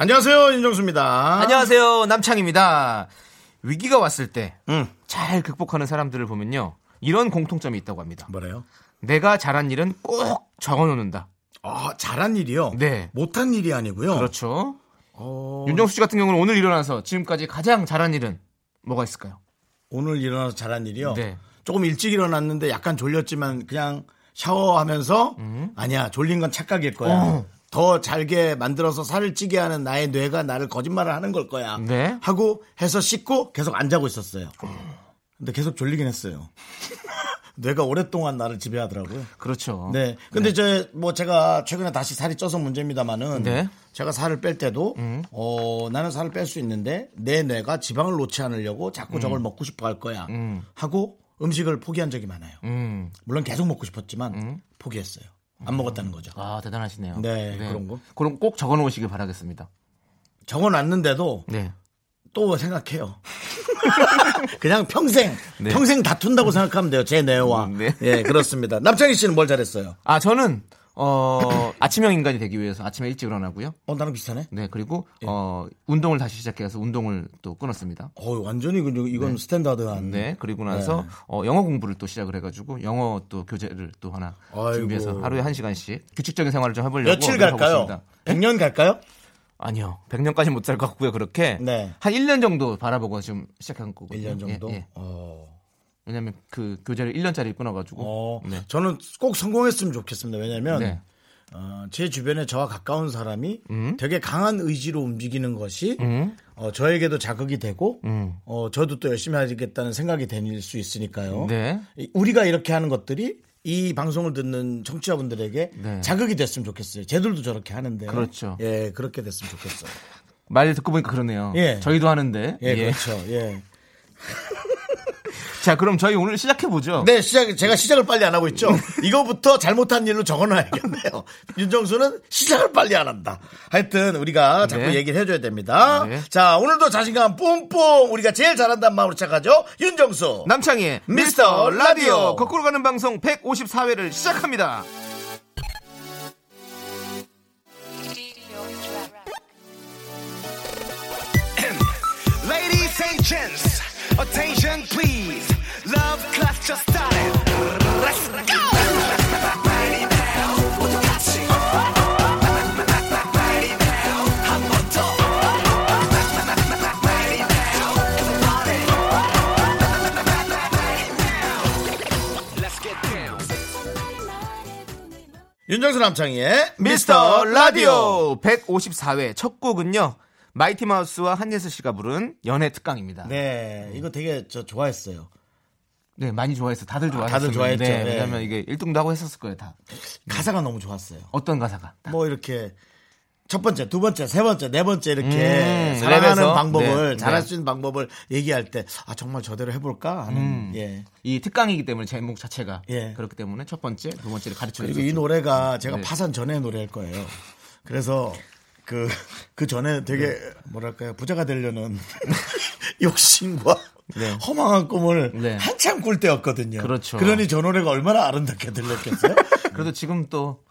안녕하세요, 윤정수입니다. 안녕하세요. 남창입니다. 위기가 왔을 때잘 응. 극복하는 사람들을 보면요. 이런 공통점이 있다고 합니다. 뭐래요? 내가 잘한 일은 꼭 적어 놓는다. 아, 잘한 일이요? 네. 못한 일이 아니고요. 그렇죠. 어, 윤정수 씨 같은 경우는 오늘 일어나서 지금까지 가장 잘한 일은 뭐가 있을까요? 오늘 일어나서 잘한 일이요? 네. 조금 일찍 일어났는데 약간 졸렸지만 그냥 샤워하면서 아니야, 졸린 건 착각일 거야. 음. 어. 더 잘게 만들어서 살을 찌게 하는 나의 뇌가 나를 거짓말을 하는 걸 거야. 네. 하고 해서 씻고 계속 안 자고 있었어요. 근데 계속 졸리긴 했어요. 뇌가 오랫동안 나를 지배하더라고요. 그렇죠. 네. 근데 저뭐 제가 최근에 다시 살이 쪄서 문제입니다만은 네. 음. 제가 살을 뺄 때도 어 나는 살을 뺄 수 있는데 내 뇌가 지방을 놓지 않으려고 자꾸 저걸 먹고 싶어 할 거야. 하고 음식을 포기한 적이 많아요. 음. 물론 계속 먹고 싶었지만 포기했어요. 안 먹었다는 거죠. 아, 대단하시네요. 네, 그런 거. 그럼 꼭 적어 놓으시길 바라겠습니다. 적어놨는데도 네. 또 생각해요. 그냥 평생 네. 평생 다툰다고 생각하면 돼요. 제 뇌와. 음, 네. 예, 그렇습니다. 남창희 씨는 뭘 잘했어요? 아, 저는 어, 아침형 인간이 되기 위해서 아침에 일찍 일어나고요. 어, 나랑 비슷하네. 네, 그리고 어, 운동을 다시 시작해서 운동을 또 끊었습니다. 어, 완전히 그- 이건 스탠다드한. 네, 그리고 나서 어, 영어 공부를 또 시작을 해가지고 영어 또 교재를 또 하나 아이고. 준비해서 하루에 한 시간씩 규칙적인 생활을 좀 해보려고 며칠 갈까요? 있습니다. 100년 갈까요? 아니요, 100년까지 못 살 것 같고요. 그렇게 네. 한 1년 정도 바라보고 지금 시작한 거거든요. 1년 정도? 예, 예. 어. 왜냐하면 그 교재를 1년짜리 끊어가지고. 어, 네. 저는 꼭 성공했으면 좋겠습니다. 왜냐면 네. 어, 제 주변에 저와 가까운 사람이 되게 강한 의지로 움직이는 것이 음. 어, 저에게도 자극이 되고 음. 어, 저도 또 열심히 하겠다는 생각이 될수 있으니까요. 네. 이- 우리가 이렇게 하는 것들이 이 방송을 듣는 청취자분들에게 네. 자극이 됐으면 좋겠어요. 쟤들도 저렇게 하는데. 그렇죠. 예, 그렇게 됐으면 좋겠어요. 말 듣고 보니까 그러네요. 예. 저희도 하는데. 예, 예. 그렇죠. 예. 자, 그럼 저희 오늘 시작해 보죠. 네, 시작, 제가 시작을 빨리 안 하고 있죠. 이거부터 잘못한 일로 적어놔야겠네요. 윤정수는 시작을 빨리 안 한다. 하여튼, 우리가 자꾸 네. 얘기를 해줘야 됩니다. 네. 자, 오늘도 자신감 뿜뿜! 우리가 제일 잘한다는 마음으로 시작하죠. 윤정수. 남창희의 미스터 미스터 라디오. 라디오 거꾸로 가는 방송 154회를 시작합니다. Ladies and gents, attention please. Love class just started. Let's go. 윤정수 남창희의 미스터 라디오 154회 첫 곡은요. 마이티 마우스와 한예슬 씨가 부른 연애 특강입니다. 네, 네, 이거 되게 저 좋아했어요. 많이 좋아했어. 다들 좋아했어요. 다들 좋아했죠. 네. 왜냐면 이게 1등도 하고 했었을 거예요, 다. 가사가 너무 좋았어요. 어떤 가사가? 뭐 이렇게 첫 번째, 두 번째, 세 번째, 네 번째 이렇게 음, 사랑하는 랩에서? 방법을 네, 잘할 네. 수 있는 방법을 얘기할 때 아 정말 저대로 해볼까 하는 음. 예. 이 특강이기 때문에 제목 자체가 예. 그렇기 때문에 첫 번째, 두 번째를 가르쳐 그리고 줬죠. 이 노래가 제가 네. 파산 전에 노래할 거예요. 그래서 그, 그 전에 되게 네. 뭐랄까요 부자가 되려는 욕심과 네. 허망한 꿈을 네. 한참 꿀 때였거든요. 그렇죠. 그러니 저 노래가 얼마나 아름답게 들렸겠어요. 그래도 지금 또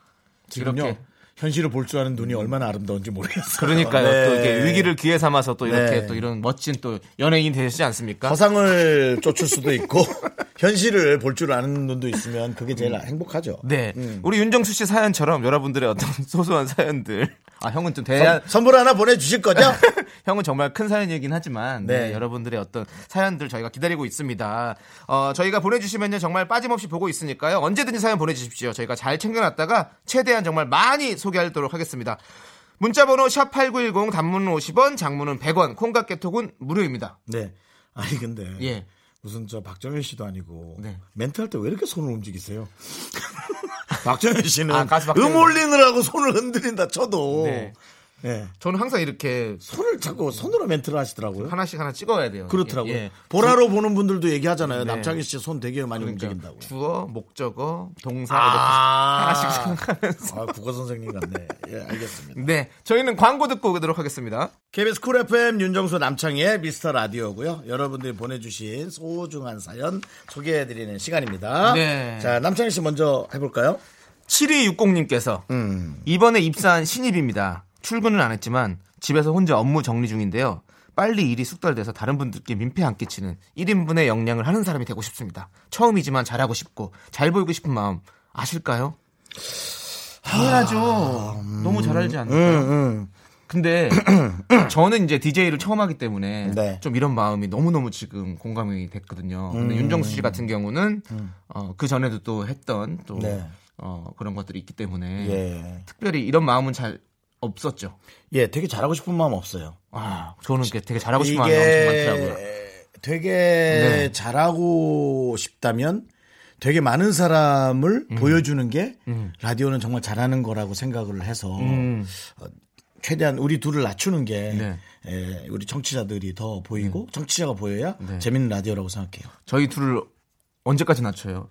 지금요 이렇게 현실을 볼 줄 아는 눈이 얼마나 아름다운지 모르겠어요. 그러니까요. 네. 또 이렇게 위기를 기회 삼아서 또 이렇게 네. 또 이런 멋진 또 연예인이 되시지 않습니까? 허상을 쫓을 수도 있고 현실을 볼 줄 아는 눈도 있으면 그게 제일 행복하죠. 네. 음. 우리 윤정수 씨 사연처럼 여러분들의 어떤 소소한 사연들. 아, 형은 좀 대한, 선- 선물 하나 보내주실 거죠? 형은 정말 큰 사연이긴 하지만, 네, 네. 여러분들의 어떤 사연들 저희가 기다리고 있습니다. 어, 저희가 보내주시면요, 정말 빠짐없이 보고 있으니까요. 언제든지 사연 보내주십시오. 저희가 잘 챙겨놨다가 최대한 정말 많이 소 개하도록 하겠습니다. 문자번호 샵 8910 단문은 50원, 장문은 100원, 콩깍 개톡은 무료입니다. 네. 아니 근데 예. 무슨 저 박정현 씨도 아니고 네. 멘트 할 때 왜 이렇게 손을 움직이세요? 박정현 씨는 아, 가수 박정현. 음 올리느라고 손을 흔들린다 쳐도 네. 예. 저는 항상 이렇게 손을 자꾸 손으로 멘트를 하시더라고요. 하나씩 하나 찍어야 돼요. 그렇더라고요. 예. 보라로 보는 분들도 얘기하잖아요. 네. 남창희 씨 손 되게 많이 그러니까 움직인다고. 주어, 목적어, 동사 아, 하나씩 생각하면서. 아, 국어 선생님 같네. 예, 알겠습니다. 네, 저희는 광고 듣고 오도록 하겠습니다. KBS 쿨 FM 윤정수 남창희의 미스터 라디오고요. 여러분들이 보내주신 소중한 사연 소개해드리는 시간입니다. 네. 자, 남창희 씨 먼저 해볼까요? 7260님께서 음. 이번에 입사한 신입입니다. 출근은 안 했지만 집에서 혼자 업무 정리 중인데요. 빨리 일이 숙달돼서 다른 분들께 민폐 안 끼치는 1인분의 역량을 하는 사람이 되고 싶습니다. 처음이지만 잘하고 싶고 잘 보이고 싶은 마음 아실까요? 당연하죠. 너무 잘 알지 않나요? 음, 근데 저는 이제 DJ를 처음 하기 때문에 네. 좀 이런 마음이 너무너무 지금 공감이 됐거든요. 근데 윤정수 씨 같은 경우는 어, 그 전에도 또 했던 또 네. 어, 그런 것들이 있기 때문에 예. 특별히 이런 마음은 잘 없었죠. 예, 되게 잘하고 싶은 마음 없어요. 아, 저는 이렇게 되게 잘하고 싶은 마음이 엄청 많더라고요. 되게 네. 잘하고 싶다면 되게 많은 사람을 음. 보여주는 게 라디오는 정말 잘하는 거라고 생각을 해서 어, 최대한 우리 둘을 낮추는 게 음. 네. 에, 우리 청취자들이 더 보이고 청취자가 보여야 네. 재밌는 라디오라고 생각해요. 저희 둘을 언제까지 낮춰요?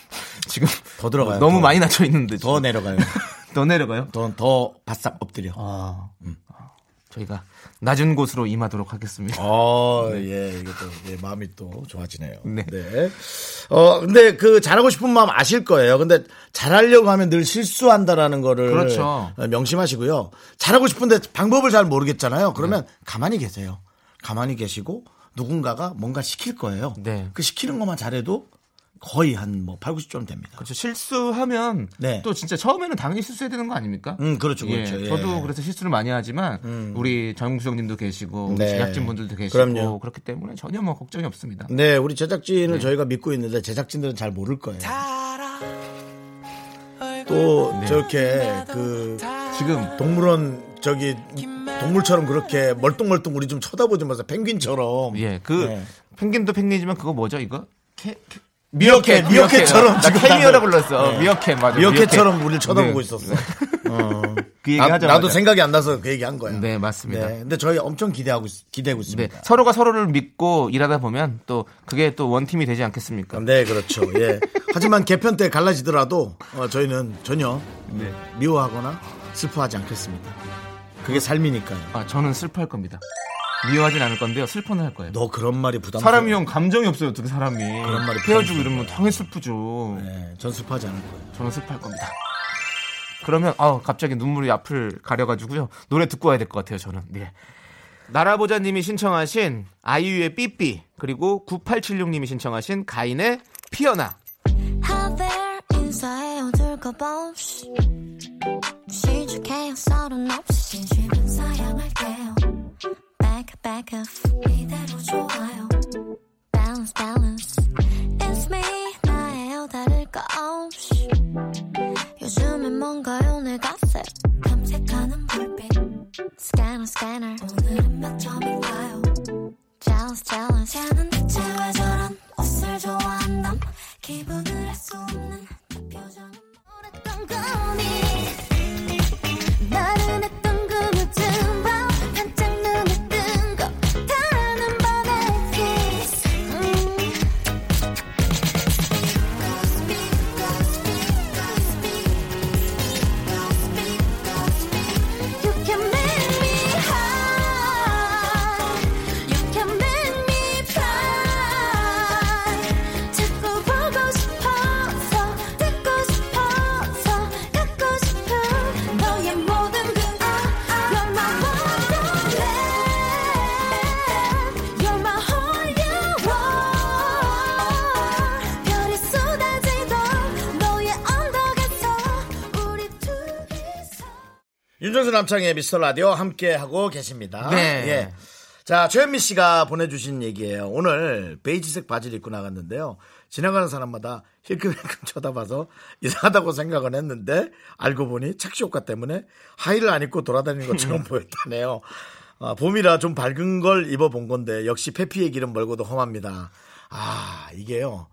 지금 더 들어가요. 너무 더. 많이 낮춰 있는데 더 지금. 내려가요. 더 내려가요? 더, 더 바싹 엎드려. 아, 저희가 낮은 곳으로 임하도록 하겠습니다. 어, 예, 이게 또, 예, 마음이 또 좋아지네요. 네. 어, 근데 그 잘하고 싶은 마음 아실 거예요. 근데 잘하려고 하면 늘 실수한다라는 거를 그렇죠. 어, 명심하시고요. 잘하고 싶은데 방법을 잘 모르겠잖아요. 그러면 가만히 계세요. 가만히 계시고 누군가가 뭔가 시킬 거예요. 네. 그 시키는 것만 잘해도 거의 한뭐 8, 90점 됩니다. 그렇죠. 실수하면 네. 또 진짜 처음에는 당연히 실수해야 되는 거 아닙니까? 음, 그렇죠, 예, 그렇죠. 예. 저도 그래서 실수를 많이 하지만 우리 정국수님도 계시고 우리 네. 제작진분들도 계시고 그럼요. 그렇기 때문에 전혀 뭐 걱정이 없습니다. 네, 우리 제작진을 저희가 믿고 있는데 제작진들은 잘 모를 거예요. 또 네. 저렇게 그 지금 동물원 저기 동물처럼 그렇게 멀뚱멀뚱 우리 좀 쳐다보지 마세요. 펭귄처럼. 예, 그 네. 펭귄도 펭귄이지만 그거 뭐죠 이거? 캐, 캐- 미어캣, 미어캣처럼 나 지금 캐미어라 나를- 불렀어. 네. 미어캣 맞아. 미어캣처럼 우리를 쳐다보고 네. 있었어. 어. 그 얘기 나, 하자마자. 나도 생각이 안 나서 그 얘기 한 거야. 네, 맞습니다. 네, 근데 저희 엄청 기대하고 있- 기대고 네, 있습니다. 서로가 서로를 믿고 일하다 보면 또 그게 또 원팀이 되지 않겠습니까? 네, 그렇죠. 예. 하지만 개편 때 갈라지더라도 어, 저희는 전혀 네. 미워하거나 슬퍼하지 않겠습니다. 그게 삶이니까요. 아, 저는 슬퍼할 겁니다. 미워하진 않을 건데요. 슬퍼는 할 거예요. 너 그런 말이 부담. 사람이 형 감정이 없어요. 어떻게 사람이. 그런 말이 헤어지고. 이러면 당연히 슬프죠. 네, 전 슬퍼하지 않을 거예요. 저는 슬퍼할 겁니다. 그러면 아 갑자기 눈물이 앞을 가려가지고요. 노래 듣고 와야 될 것 같아요. 저는. 네. 나라보자님이 신청하신 아이유의 삐삐 그리고 9876님이 신청하신 가인의 피어나. 하벨 인사해 어둘까 보시 시작해요 서른 없이 진심은 사양할게요 back off. 남창희의 미스터 라디오 함께 하고 계십니다. 네. 예. 자, 최현미 씨가 보내주신 얘기예요. 오늘 베이지색 바지를 입고 나갔는데요. 지나가는 사람마다 힐끔힐끔 쳐다봐서 이상하다고 생각은 했는데 알고 보니 착시 효과 때문에 하의를 안 입고 돌아다니는 것처럼 보였다네요. 아, 봄이라 좀 밝은 걸 입어본 건데 역시 패피의 길은 멀고도 험합니다. 아, 이게요.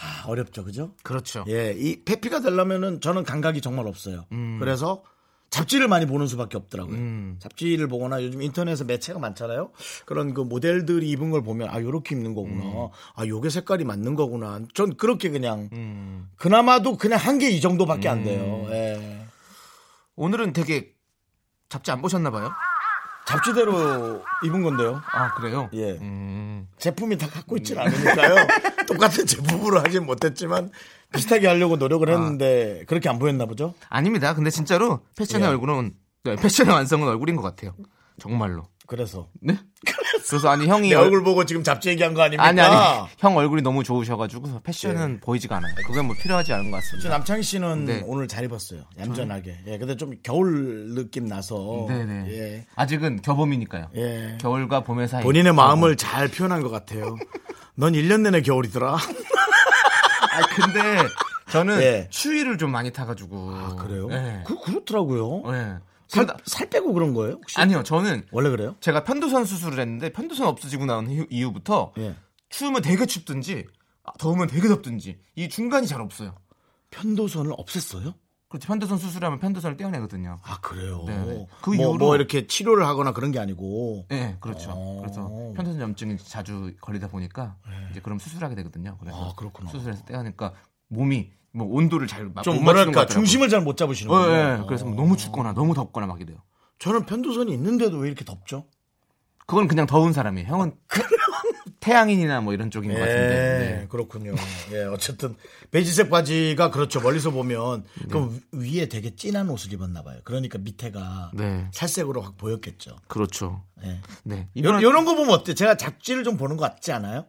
아, 어렵죠, 그죠? 그렇죠. 예, 이 패피가 되려면은 저는 감각이 정말 없어요. 음. 그래서 잡지를 많이 보는 수밖에 없더라고요. 음. 잡지를 보거나 요즘 인터넷에 매체가 많잖아요. 그런 그 모델들이 입은 걸 보면 아 요렇게 입는 거구나. 음. 아 요게 색깔이 맞는 거구나. 전 그렇게 그냥 그나마도 그냥 한개이 정도밖에 안 돼요. 음. 예. 오늘은 되게 잡지 안 보셨나 봐요? 잡지대로 입은 건데요. 아 그래요? 예. 음. 제품이 다 갖고 있질 않으니까요. 똑같은 제품으로 하진 못했지만 비슷하게 하려고 노력을 했는데 그렇게 안 보였나 보죠? 아닙니다. 근데 진짜로 패션의 예. 얼굴은 네, 패션의 완성은 얼굴인 것 같아요. 정말로. 그래서 네? 그래서 아니 형이 내 얼- 얼굴 보고 지금 잡지 얘기한 거 아닙니까? 아니 아니 형 얼굴이 너무 좋으셔가지고 패션은 보이지가 않아요. 그건 뭐 필요하지 않은 것저 같습니다. 남창희 씨는 네. 오늘 잘 입었어요. 얌전하게. 예, 근데 좀 겨울 느낌 나서. 네네. 예. 아직은 겨봄이니까요. 예. 겨울과 봄의 사이. 본인의 마음을 잘 표현한 것 같아요. 넌 1년 내내 겨울이더라. 아 근데 저는 예. 추위를 좀 많이 타가지고. 아, 그래요? 네. 그, 그렇더라고요. 네. 살, 살 빼고 그런 거예요? 혹시? 아니요, 저는 원래 그래요? 제가 편도선 수술을 했는데 편도선 없어지고 나온 이후- 이후부터 예. 추우면 되게 춥든지 아, 더우면 되게 덥든지 이 중간이 잘 없어요. 편도선을 없앴어요? 그렇죠. 편도선 수술하면 편도선을 떼어내거든요. 아, 그래요? 네. 그 뭐, 이후로- 뭐 이렇게 치료를 하거나 그런 게 아니고. 네, 그렇죠. 어. 그래서 편도선 염증이 자주 걸리다 보니까 이제 그럼 수술하게 되거든요. 그래서 아, 그렇구나. 수술해서 떼어내니까 몸이 뭐 온도를 잘 마- 좀못 맞추는 것 뭐랄까. 중심을 잘 못 잡으시는 어, 거예요. 예, 그래서 뭐 너무 춥거나 너무 덥거나 막 이래요. 저는 편도선이 있는데도 왜 이렇게 덥죠? 그건 그냥 더운 사람이에요. 형은 태양인이나 뭐 이런 쪽인 것 같은데. 예, 네. 그렇군요. 예, 어쨌든 베이지색 바지가 그렇죠. 멀리서 보면 네. 그럼 위에 되게 진한 옷을 입었나 봐요. 그러니까 밑에가 네. 살색으로 확 보였겠죠. 그렇죠. 예. 네. 요, 이런 요런 거 보면 어때? 제가 잡지를 좀 보는 것 같지 않아요?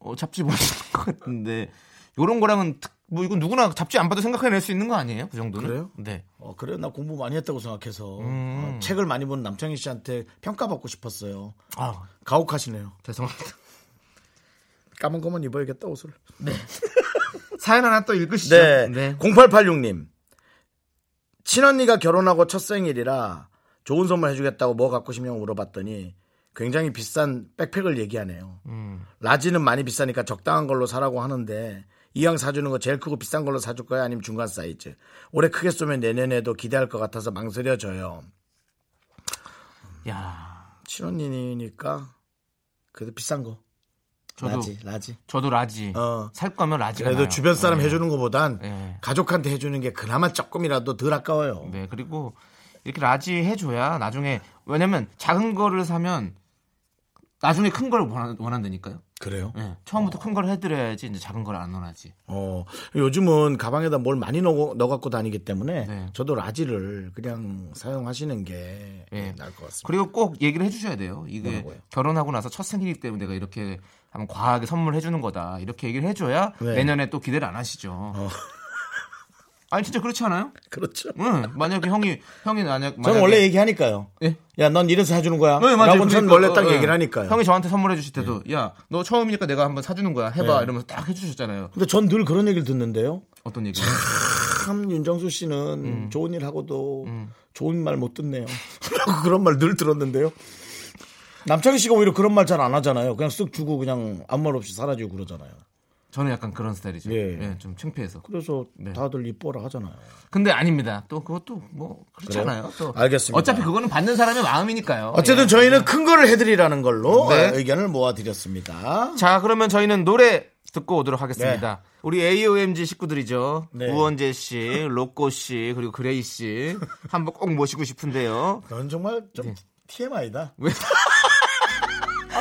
어, 잡지 보시는 것 같은데 요런 거랑은 특- 뭐 이건 누구나 잡지 안 봐도 생각해낼 수 있는 거 아니에요? 그 정도는? 그래요? 네. 어, 그래요? 나 공부 많이 했다고 생각해서 음. 어, 책을 많이 본 남창희 씨한테 평가받고 싶었어요. 아, 가혹하시네요. 죄송합니다. 까만 거만 입어야겠다 옷을. 사연 하나 또 읽으시죠. 네. 0886님. 친언니가 결혼하고 첫 생일이라 좋은 선물 해주겠다고 뭐 갖고 싶냐고 물어봤더니 굉장히 비싼 백팩을 얘기하네요. 음. large는 많이 비싸니까 적당한 걸로 사라고 하는데 이왕 사주는 거 제일 크고 비싼 걸로 사줄 거야 아니면 중간 사이즈. 올해 크게 쏘면 내년에도 기대할 것 같아서 망설여져요. 야, 친언니니까 그래도 비싼 거. 저도 large, large. 저도 large. 어. 살 거면 large가 그래도 나요. 주변 사람 네. 해주는 것보단 네. 가족한테 해주는 게 그나마 조금이라도 덜 아까워요. 네, 그리고 이렇게 large 해줘야 나중에 왜냐면 작은 거를 사면 나중에 큰 걸 원한다니까요. 그래요? 네, 처음부터 큰 걸 해드려야지 이제 작은 걸 안 원하지. 어, 요즘은 가방에다 뭘 많이 넣어, 넣어 갖고 다니기 때문에 네. 저도 large를 그냥 사용하시는 게 네. 나을 것 같습니다. 그리고 꼭 얘기를 해주셔야 돼요. 이게? 결혼하고 나서 첫 생일이기 때문에 내가 이렇게 한번 과하게 선물해 주는 거다. 이렇게 얘기를 해줘야 네. 내년에 또 기대를 안 하시죠. 아니 진짜 그렇지 않아요? 그렇죠. 응. 만약에 형이 형이 만약 저는 원래 얘기하니까요. 예? 야, 넌 이래서 해주는 거야. 네, 맞아요. 라고 저는 그러니까, 원래 딱 어, 예. 얘기를 하니까요. 형이 저한테 선물해 주실 때도 야 너 처음이니까 내가 한번 사주는 거야 해봐 네. 이러면서 딱 해주셨잖아요. 근데 전 늘 그런 얘기를 듣는데요. 어떤 얘기? 참 윤정수 씨는 음. 좋은 일 하고도 좋은 말 못 듣네요. 그런 말 늘 들었는데요. 남창희 씨가 오히려 그런 말 잘 안 하잖아요. 그냥 쓱 주고 그냥 아무 말 없이 사라지고 그러잖아요. 저는 약간 그런 스타일이죠. 예. 예, 좀 창피해서. 그래서 네. 다들 이뻐라 하잖아요. 근데 아닙니다. 또 그것도 뭐 그렇잖아요. 또 알겠습니다. 어차피 그거는 받는 사람의 마음이니까요. 어쨌든 예. 저희는 큰 거를 해드리라는 걸로 네. 어, 의견을 모아드렸습니다. 자, 그러면 저희는 노래 듣고 오도록 하겠습니다. 네. 우리 AOMG 식구들이죠. 네. 우원재 씨, 로꼬 씨, 그리고 그레이 씨 한번 꼭 모시고 싶은데요. 넌 정말 좀 TMI다. 왜?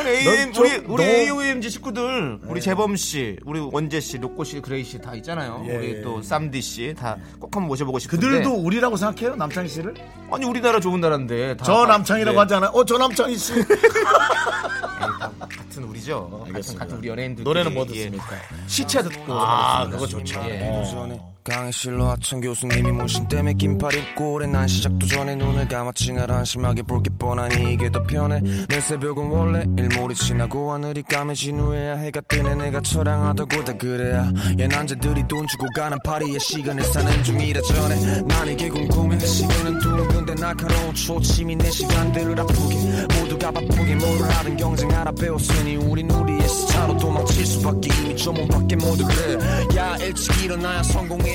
AOM, 좀 우리, 우리 AOMG 식구들, 우리 재범 씨, 우리 원재 씨, 로꼬 씨, 그레이 씨 다 있잖아요. 예, 우리 예. 또 쌈디 씨 다 꼭 한번 모셔보고 싶은데. 그들도 우리라고 생각해요, 남창희 씨를? 아니 우리나라 좋은 나라인데. 다 저 다- 남창이라고 네. 하잖아요. 어, 저 남창희 씨. 다 같은 우리죠. 같은. 같은 우리 연예인들. 노래는 뭐 듣습니까? 시차 듣고. 아, 그거 좋죠. 예. 어. 강의실로 아 참 교수님이 문신 땜에 긴팔 입고 오래 난 시작도 전에 눈을 감았지 날 한심하게 볼게 뻔하니 이게 더 편해. 내 새벽은 원래 일몰이 지나고 하늘이 까매진 후에야 해가 뜨네. 내가 처량하다고 다 그래야. 얘 남자들이 돈 주고 가는 파리의 시간을 사는 중이라 전에. 난 이게 궁금해. 시간은 둥근데 날카로운 초침이 내 시간들을 아프게. 모두가 바쁘게 뭐를 하든 경쟁 하나 배웠으니 우린 우리의 스타로 도망칠 수밖에 이미 조문 밖에 모두 그래. 야 일찍 일어나야 성공해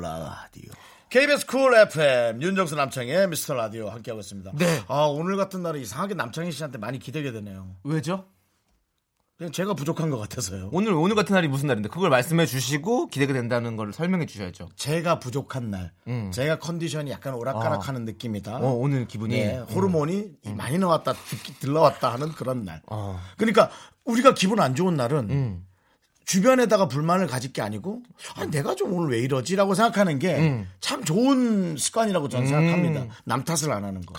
라디오 KBS 쿨 FM 윤정수 남창희의 미스터 라디오 함께하고 있습니다. 네. 아 오늘 같은 날은 이상하게 남창희 씨한테 많이 기대게 되네요. 왜죠? 그냥 제가 부족한 것 같아서요. 오늘 오늘 같은 날이 무슨 날인데 그걸 말씀해 주시고 기대가 된다는 걸 설명해 주셔야죠. 제가 부족한 날, 음. 제가 컨디션이 약간 오락가락하는 느낌이다. 어, 오늘 기분이 네, 음. 호르몬이 많이 나왔다, 들- 들러왔다 하는 그런 날. 어. 그러니까 우리가 기분 안 좋은 날은 음. 주변에다가 불만을 가질 게 아니고 아, 내가 좀 오늘 왜 이러지라고 생각하는 게참 음. 좋은 습관이라고 저는 생각합니다. 남 탓을 안 하는 거.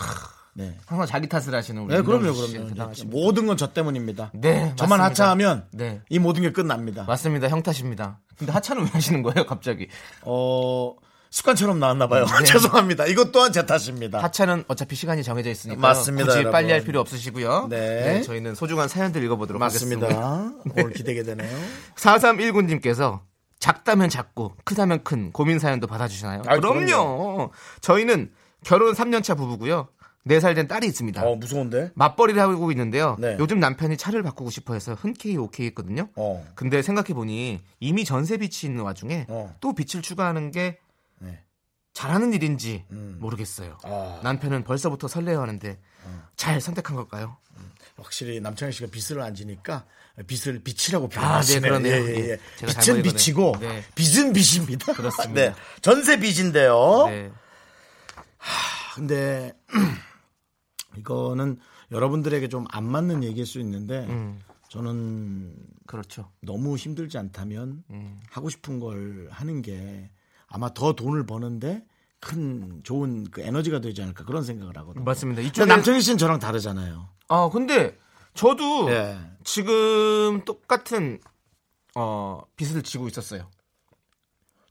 네. 항상 자기 탓을 하시는 우리 네, 그럼요, 그럼요. 대단하십니다. 모든 건 저 때문입니다. 네, 저만 맞습니다. 하차하면 네. 이 모든 게 끝납니다. 맞습니다. 형 탓입니다. 근데 하차는 왜 하시는 거예요, 갑자기? 어, 습관처럼 나왔나 봐요. 네. 죄송합니다. 이것 또한 제 탓입니다. 하차는 어차피 시간이 정해져 있으니까 맞습니다, 굳이 여러분. 빨리 할 필요 없으시고요. 네. 저희는 소중한 사연들 읽어보도록 하겠습니다. 맞습니다. 오늘 기대게 되네요. 4319님께서 작다면 작고 크다면 큰 고민 사연도 받아주시나요? 아, 그럼요. 저희는 결혼 3년차 부부고요. 4살 된 딸이 있습니다. 어, 무서운데? 맞벌이를 하고 있는데요. 네. 요즘 남편이 차를 바꾸고 싶어 해서 흔쾌히 오케이 했거든요. 어. 근데 생각해보니 이미 전세 빚이 있는 와중에 어. 또 빚을 추가하는 게 네. 잘하는 일인지 음. 모르겠어요. 아. 남편은 벌써부터 설레어하는데 잘 선택한 걸까요? 확실히 남창희 씨가 빚을 안 지니까 빚을 빚이라고 아, 네, 표현하시네요. 그러네요. 예, 예, 예. 빚은 잘못 빚이고. 네. 빚은 빚입니다. 그렇습니다. 네. 전세 빚인데요. 네. 근데 이거는 여러분들에게 좀 안 맞는 얘기일 수 있는데 음. 저는 그렇죠. 너무 힘들지 않다면 음. 하고 싶은 걸 하는 게 아마 더 돈을 버는데 큰 좋은 그 에너지가 되지 않을까 그런 생각을 하거든요. 맞습니다. 근데 이쪽에 남창희 씨는 저랑 다르잖아요. 아 근데 저도 예. 지금 똑같은 어 빚을 지고 있었어요.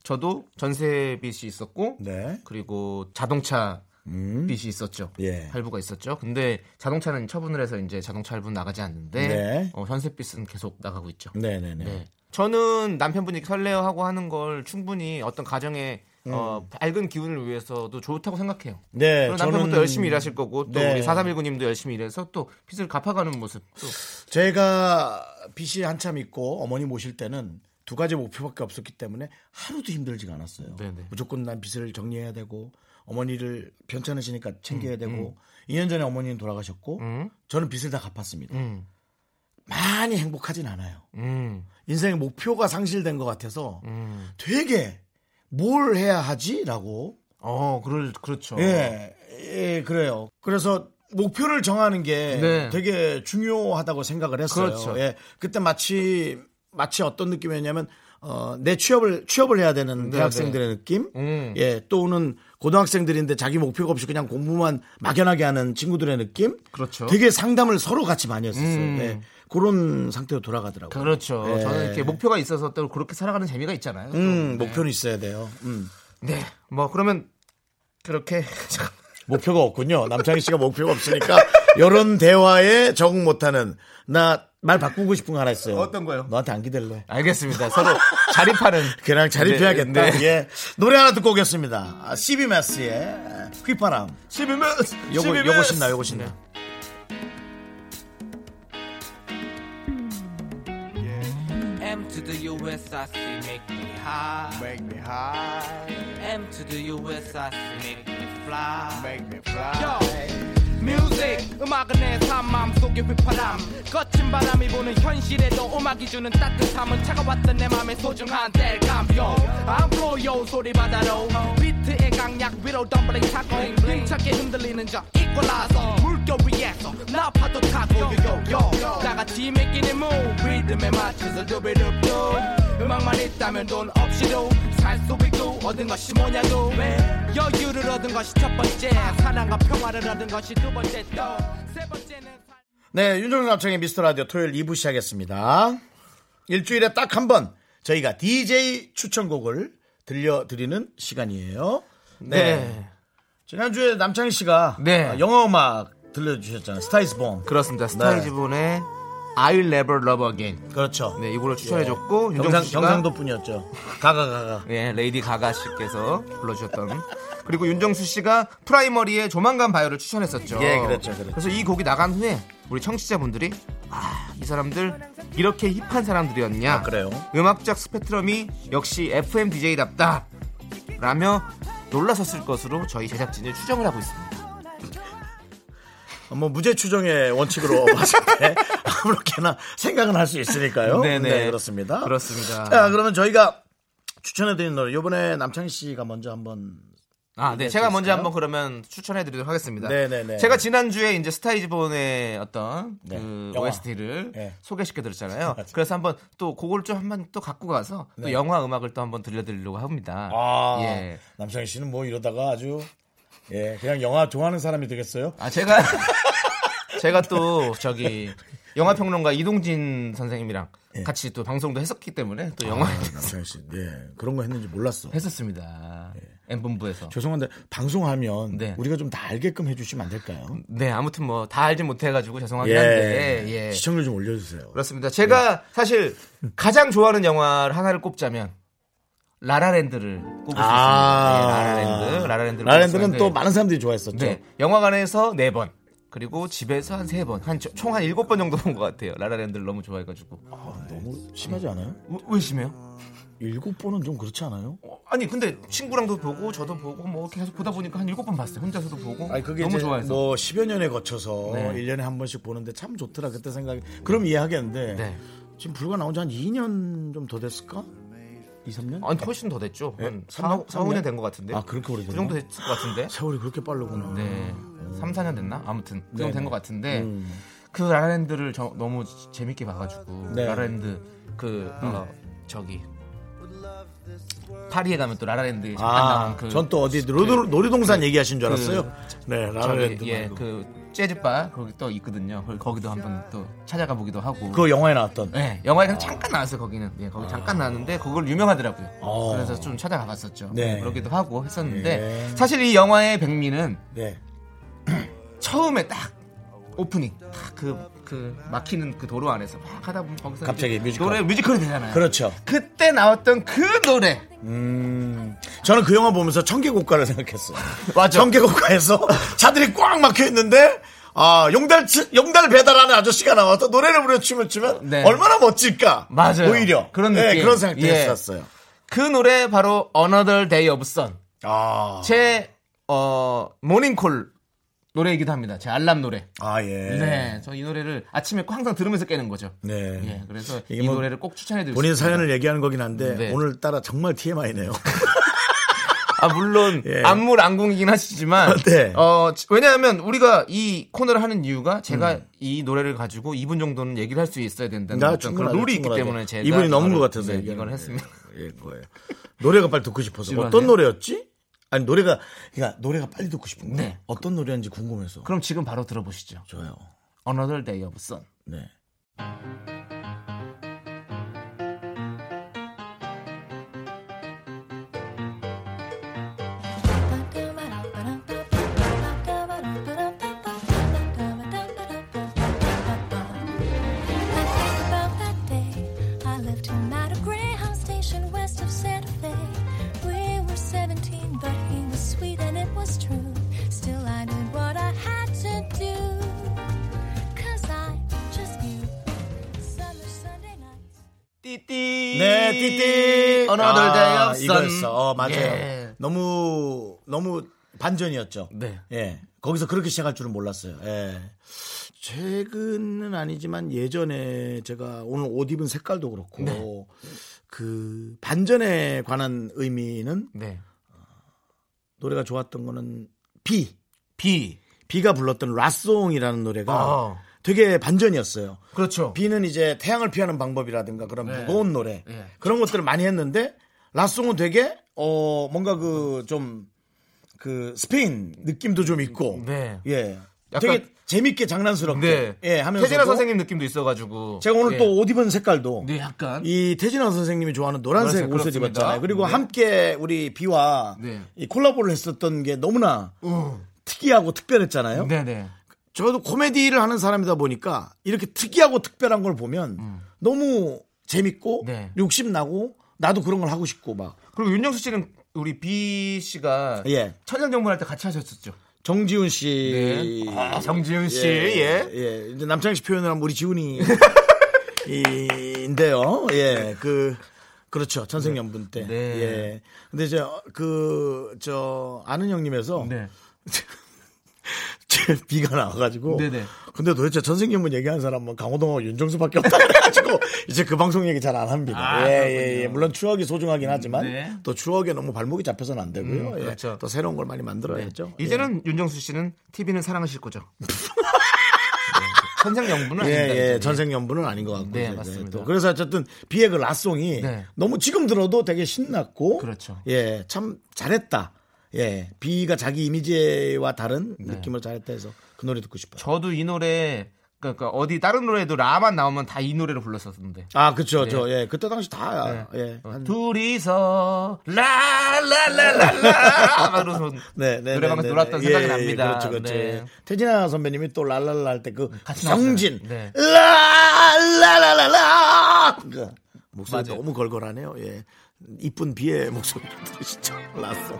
저도 전세 빚이 있었고 네. 그리고 자동차 음. 빚이 있었죠. 예. 할부가 있었죠. 근데 자동차는 처분을 해서 이제 자동차 할부 는 나가지 않는데 네. 어, 전세 빚은 계속 나가고 있죠. 네네네. 네. 저는 남편분이 설레어하고 하는 걸 충분히 어떤 가정의 어, 밝은 기운을 위해서도 좋다고 생각해요. 음. 네, 그리고 남편분도 저는- 열심히 일하실 거고 또 네. 우리 4319님도 열심히 일해서 또 빚을 갚아가는 모습 또 제가 빚이 한참 있고 어머니 모실 때는 두 가지 목표밖에 없었기 때문에 하루도 힘들지가 않았어요. 네네. 무조건 난 빚을 정리해야 되고 어머니를 편찮으시니까 챙겨야 음, 되고 2년 전에 어머니는 돌아가셨고 저는 빚을 다 갚았습니다. 음, 많이 행복하진 않아요. 음, 인생의 목표가 상실된 것 같아서 음. 되게 뭘 해야 하지라고 어, 그럴 그렇죠. 예, 예, 그래요. 그래서 목표를 정하는 게 네. 되게 중요하다고 생각을 했어요. 그렇죠. 예, 그때 마치 마치 어떤 느낌이었냐면 어, 내 취업을 취업을 해야 되는 네, 대학생들의 느낌, 음. 예, 또는 고등학생들인데 자기 목표가 없이 그냥 공부만 막연하게 하는 친구들의 느낌, 그렇죠. 되게 상담을 서로 같이 많이 했었어요. 음. 예, 그런 상태로 돌아가더라고요. 그렇죠. 예. 저는 이렇게 목표가 있어서 또 그렇게 살아가는 재미가 있잖아요. 또. 음, 네. 목표는 있어야 돼요. 음. 네. 뭐 그러면 그렇게 목표가 없군요. 남창희 씨가 목표가 없으니까 이런 대화에 적응 못하는 나 말 바꾸고 싶은 거 하나 있어요. 어떤 거요? 너한테 안 기댈래. 알겠습니다. 서로 자립하는 그냥 자립해야겠다. 네, 네. 예. 노래 하나 듣고 오겠습니다. 시비메스의 휘파람. 12면 요거 요거 신나 요거 신나. M to the US I see make me high Make me high, M to the US I see make me fly make me fly. Yo, music 음악은 내삶 마음속의 휘파람. 거친 바람이 부는 현실에도 음악이 주는 따뜻함은 차가웠던 내 맘의 소중한 뗄감요 I'm flow 소리 바다로. 비트의 강약 위로 덤블링 타고 힘차게 흔들리는 저 이꼴라서 물결 위에서 나 파도 타고. 요요요 making it move. 리듬에 맞춰서 두비두두 음악만 있다면 돈 없이도 살수 있고 얻은 것이 뭐냐고 여유를 얻은 것이 첫 번째 사랑과 평화를 얻은 것이 두 번째 또 세 번째는 살- 네, 윤정수 남창희의 미스터 라디오 토요일 2부 시작했습니다. 일주일에 딱 한 번 저희가 DJ 추천곡을 들려드리는 시간이에요. 네. 네. 지난주에 남창희 씨가 네. 아, 영어 음악 들려주셨잖아요. Star Is Born. 그렇습니다. Star Is Born의 I'll Never Love Again. 그렇죠. 네, 이거를 추천해줬고 경상, 윤정수 씨가 경상도 분이었죠. 가가 가가. 예, 레이디 가가 씨께서 불러주셨던 그리고 윤정수 씨가 프라이머리의 조만간 봐요를 추천했었죠. 예, 그랬죠, 그랬죠. 그래서 이 곡이 나간 후에 우리 청취자분들이 아, 이 사람들 이렇게 힙한 사람들이었냐? 아, 그래요? 음악적 스펙트럼이 역시 FM DJ답다. 라며 놀라셨을 것으로 저희 제작진이 추정을 하고 있습니다. 뭐 무죄 추정의 원칙으로 봤을 때 아무렇게나 생각은 할 수 있으니까요. 네네. 네, 그렇습니다. 그렇습니다. 자, 그러면 저희가 추천해드린 노래 이번에 남창희 씨가 먼저 한번 아, 네. 제가 수 먼저? 한번 그러면 추천해 드리도록 하겠습니다. 네네네. 제가 지난주에 이제 스타이즈본의 어떤 네. 그 영화. OST를 네. 소개시켜 드렸잖아요. 그래서 한번 또 그걸 좀 한번 또 갖고 가서 또 영화 음악을 또 한번 들려 드리려고 합니다. 네. 아, 예. 남창희 씨는 뭐 이러다가 아주 예, 그냥 영화 좋아하는 사람이 되겠어요? 아, 제가 제가 또 저기 영화 평론가 이동진 선생님이랑 같이 또 방송도 했었기 때문에 또 영화 아, 남창희 씨, 예, 그런 거 했는지 몰랐어. 했었습니다. N본부에서. 죄송한데 방송하면 네. 우리가 좀 다 알게끔 해주시면 안 될까요? 네, 아무튼 뭐 다 알지 못해가지고 죄송하긴 예, 한데 예. 시청률 좀 올려주세요. 그렇습니다. 제가 사실 가장 좋아하는 영화를 하나를 꼽자면 라라랜드를 꼽을 수 아. 있습니다. 네, 라라랜드, 라라랜드를 라랜드는 꼽을 수또 많은 사람들이 좋아했었죠. 네, 영화관에서 네 번. 그리고 집에서 한 세 번, 한총한 일곱 번 정도 본 것 같아요. 라라랜드를 너무 좋아해가지고. 아, 너무 심하지 않아요? 왜, 왜 심해요? 일곱 번은 좀 그렇지 않아요? 어, 아니 근데 친구랑도 보고 저도 보고 뭐 계속 보다 보니까 한 일곱 번 봤어요. 혼자서도 보고 아니 그게 너무 좋아해서. 뭐 10여 년에 거쳐서 네. 일 1년에 한 번씩 보는데 참 좋더라 그때 생각이 그럼 이해하겠는데 네. 지금 불과 나온 지 한 2년 좀 더 됐을까? 2, 3년? 아니 훨씬 더 됐죠. 예? 한삼 4, 년? 4, 5년 된 것 같은데. 아 그렇게 오래됐나? 그 정도 됐을 것 같은데. 세월이 그렇게 빠르구나. 네. 3, 4년 됐나? 아무튼 그 정도. 된 것 같은데 음. 그 라라랜드를 저 너무 재밌게 봐가지고 네. 라라랜드 그 어, 저기 파리에 가면 또 라라랜드 아, 그 전또 어디 놀이, 놀이동산 얘기하신 줄 그- 알았어요. 네, 저기 라라랜드 예, 말고. 그 재즈바 거기 또 있거든요. 거기- 거기도 한번 또 찾아가 보기도 하고. 그 영화에 나왔던. 네, 영화에 그냥 잠깐 나왔어요, 거기는. 예, 거기 잠깐 나왔는데, 그걸 유명하더라고요. 어. 그래서 좀 찾아가 봤었죠. 네. 그러기도 하고 했었는데, 예. 사실 이 영화의 백미는 네. 처음에 딱 오프닝, 딱 그, 그 막히는 그 도로 안에서 막 하다 보면 거기서 갑자기 뮤지컬. 노래 뮤지컬이 되잖아요. 그렇죠. 그때 나왔던 그 노래. 음, 저는 그 영화 보면서 청계곡가를 생각했어요. 맞아. 청계곡가에서 차들이 꽉 막혀 있는데, 아, 용달, 치- 용달 배달하는 아저씨가 나와서 노래를 부르며 춤을 추면 네. 얼마나 멋질까. 맞아요. 오히려. 그런 네, 느낌. 그런 생각도 예. 했었어요. 그 노래 바로 Another Day of Sun. 아, 제, 어, 모닝콜 노래이기도 합니다. 제 알람 노래. 아, 예. 네. 저 이 노래를 아침에 꼭 항상 들으면서 깨는 거죠. 네. 예, 그래서 이 뭐 노래를 꼭 추천해 드리고 본인 싶습니다. 사연을 얘기하는 거긴 한데, 네. 오늘따라 정말 TMI네요. 아 물론 예. 안물 안궁이긴 하시지만 네. 어 지- 왜냐하면 우리가 이 코너를 하는 이유가 제가 음. 이 노래를 가지고 2분 정도는 얘기를 할 수 있어야 된다는 나 어떤 그런 룰이 있기. 때문에 제가 이분이 넘은 이거를- 것 같아서 네, 이걸. 했습니다. 예, 거예요. 노래가 빨리 듣고 싶어서. 어떤 노래였지? 아니, 노래가, 그러니까 노래가 빨리 듣고 싶은 거예요. 네. 어떤 노래인지 궁금해서. 그럼 지금 바로 들어보시죠. 좋아요. Another Day of Sun. 네. 띠띠. 네, 띠띠. Another 아, Day of Sun. 이거였어. 어, 맞아요. 예. 너무, 너무 반전이었죠. 네. 예. 거기서 그렇게 시작할 줄은 몰랐어요. 예. 최근은 아니지만 예전에 제가 오늘 옷 입은 색깔도 그렇고 네. 그 반전에 관한 의미는 네. 노래가 좋았던 거는 비. B. 비가 불렀던 라송이라는 노래가 아. 되게 반전이었어요. 그렇죠. 비는 이제 태양을 피하는 방법이라든가 그런 네. 무거운 노래 네. 그런 것들을 많이 했는데 라송은 되게 어 뭔가 그 좀그 스페인 느낌도 좀 있고 네. 예 약간 되게 재밌게 장난스럽게 네. 예, 하면서 태진아 선생님 느낌도 있어가지고. 제가 오늘 예. 또옷 입은 색깔도 네, 약간. 이 태진아 선생님이 좋아하는 노란색 노란색, 옷을. 입었잖아요. 그리고 네. 함께 우리 비와 네. 이 콜라보를 했었던 게 너무나 특이하고 특별했잖아요. 네네. 저도 코미디를 하는 사람이다 보니까 이렇게 특이하고 특별한 걸 보면 너무 재밌고 음. 네. 욕심 나고 나도 그런 걸 하고 싶고 막 그리고 윤정수 씨는 우리 B 씨가 예. 천연정문 할 때 같이 하셨었죠. 정지훈 씨, 네. 아, 정지훈 씨, 예, 예. 예. 이제 남창희 씨 표현을 하면 우리 지훈이 인데요. 예, 그 그렇죠 천생연분 때. 네. 예. 근데 이제 그 저 아는 형님에서 네. 제 비가 나와가지고. 네네. 근데 도대체 전생연분 얘기하는 사람은 강호동하고 윤정수밖에 없다 그래가지고 이제 그 방송 얘기 잘 안 합니다. 아, 예. 예, 예. 물론 추억이 소중하긴 하지만 네. 또 추억에 너무 발목이 잡혀서는 안 되고요. 음, 예. 그렇죠. 또 새로운 걸 많이 만들어야죠. 예. 이제는 윤정수 씨는 TV는 사랑하실 거죠. 네. 천생 연분은 예, 아닙니다. 예, 이제. 전생 연분은 아닌 것 같고. 네, 이제 맞습니다. 또 그래서 어쨌든 비의 그 라송이 네. 너무 지금 들어도 되게 신났고. 그렇죠. 예, 참 잘했다. 예, 비가 자기 이미지와 다른 네. 느낌을 잘했다 해서 그 노래 듣고 싶어요. 저도 이 노래 그러니까 어디 다른 노래도 라만 나오면 다 이 노래를 불렀었는데. 아, 그쵸, 네. 저, 예, 그때 당시 다, 네. 예. 어, 한- 둘이서 라라라라라 그러면서 네, 네, 노래방에서 네, 네, 놀았던 네. 생각이 예, 납니다. 그렇죠, 그렇죠. 네. 태진아 선배님이 또 랄랄라 할 때그 같이 나왔어요. 성진, 네. 그 목소리 맞아요. 너무 걸걸하네요. 예, 이쁜 비의 목소리 들으시죠, 라송.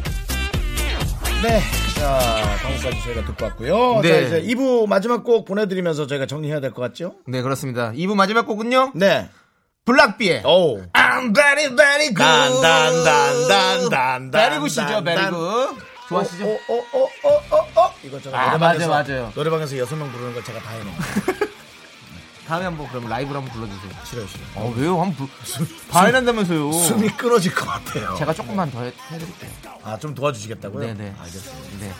네. 자, 방금까지 저희가 듣고 왔고요. 네. 자, 이제 2부 마지막 곡 보내드리면서 저희가 정리해야 될 것 같죠? 네 그렇습니다. 2부 마지막 곡은요 네. 블락비의 오. I'm very very good. 단단단단단. very good이죠 very good. 좋아하시죠? 어, 어, 어, 어, 어, 어. 이거 제가 아, 노래방에서, 맞아요, 맞아요. 노래방에서 여섯 명 부르는 걸 제가 다 해놓은 거예요. 다음에 한번 그럼 라이브로 한번 불러주세요. 싫어요, 싫어요. 어 왜요? 한번 불... 바이난다면서요. 숨이 끊어질 것 같아요. 제가 조금만 더 해, 해드릴게요. 아, 좀 도와주시겠다고요? 네네. 알겠습니다. 네.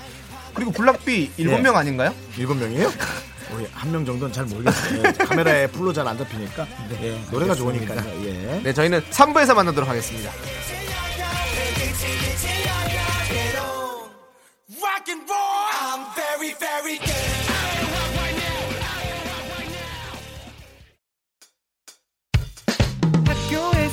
그리고 블락비 일곱 네. 명 아닌가요? 일곱 명이에요? 우리 한 명 정도는 잘 모르겠어요. 예, 카메라에 풀로 잘 안 잡히니까. 예, 노래가 좋으니까요. 예. 네, 저희는 3부에서 만나도록 하겠습니다.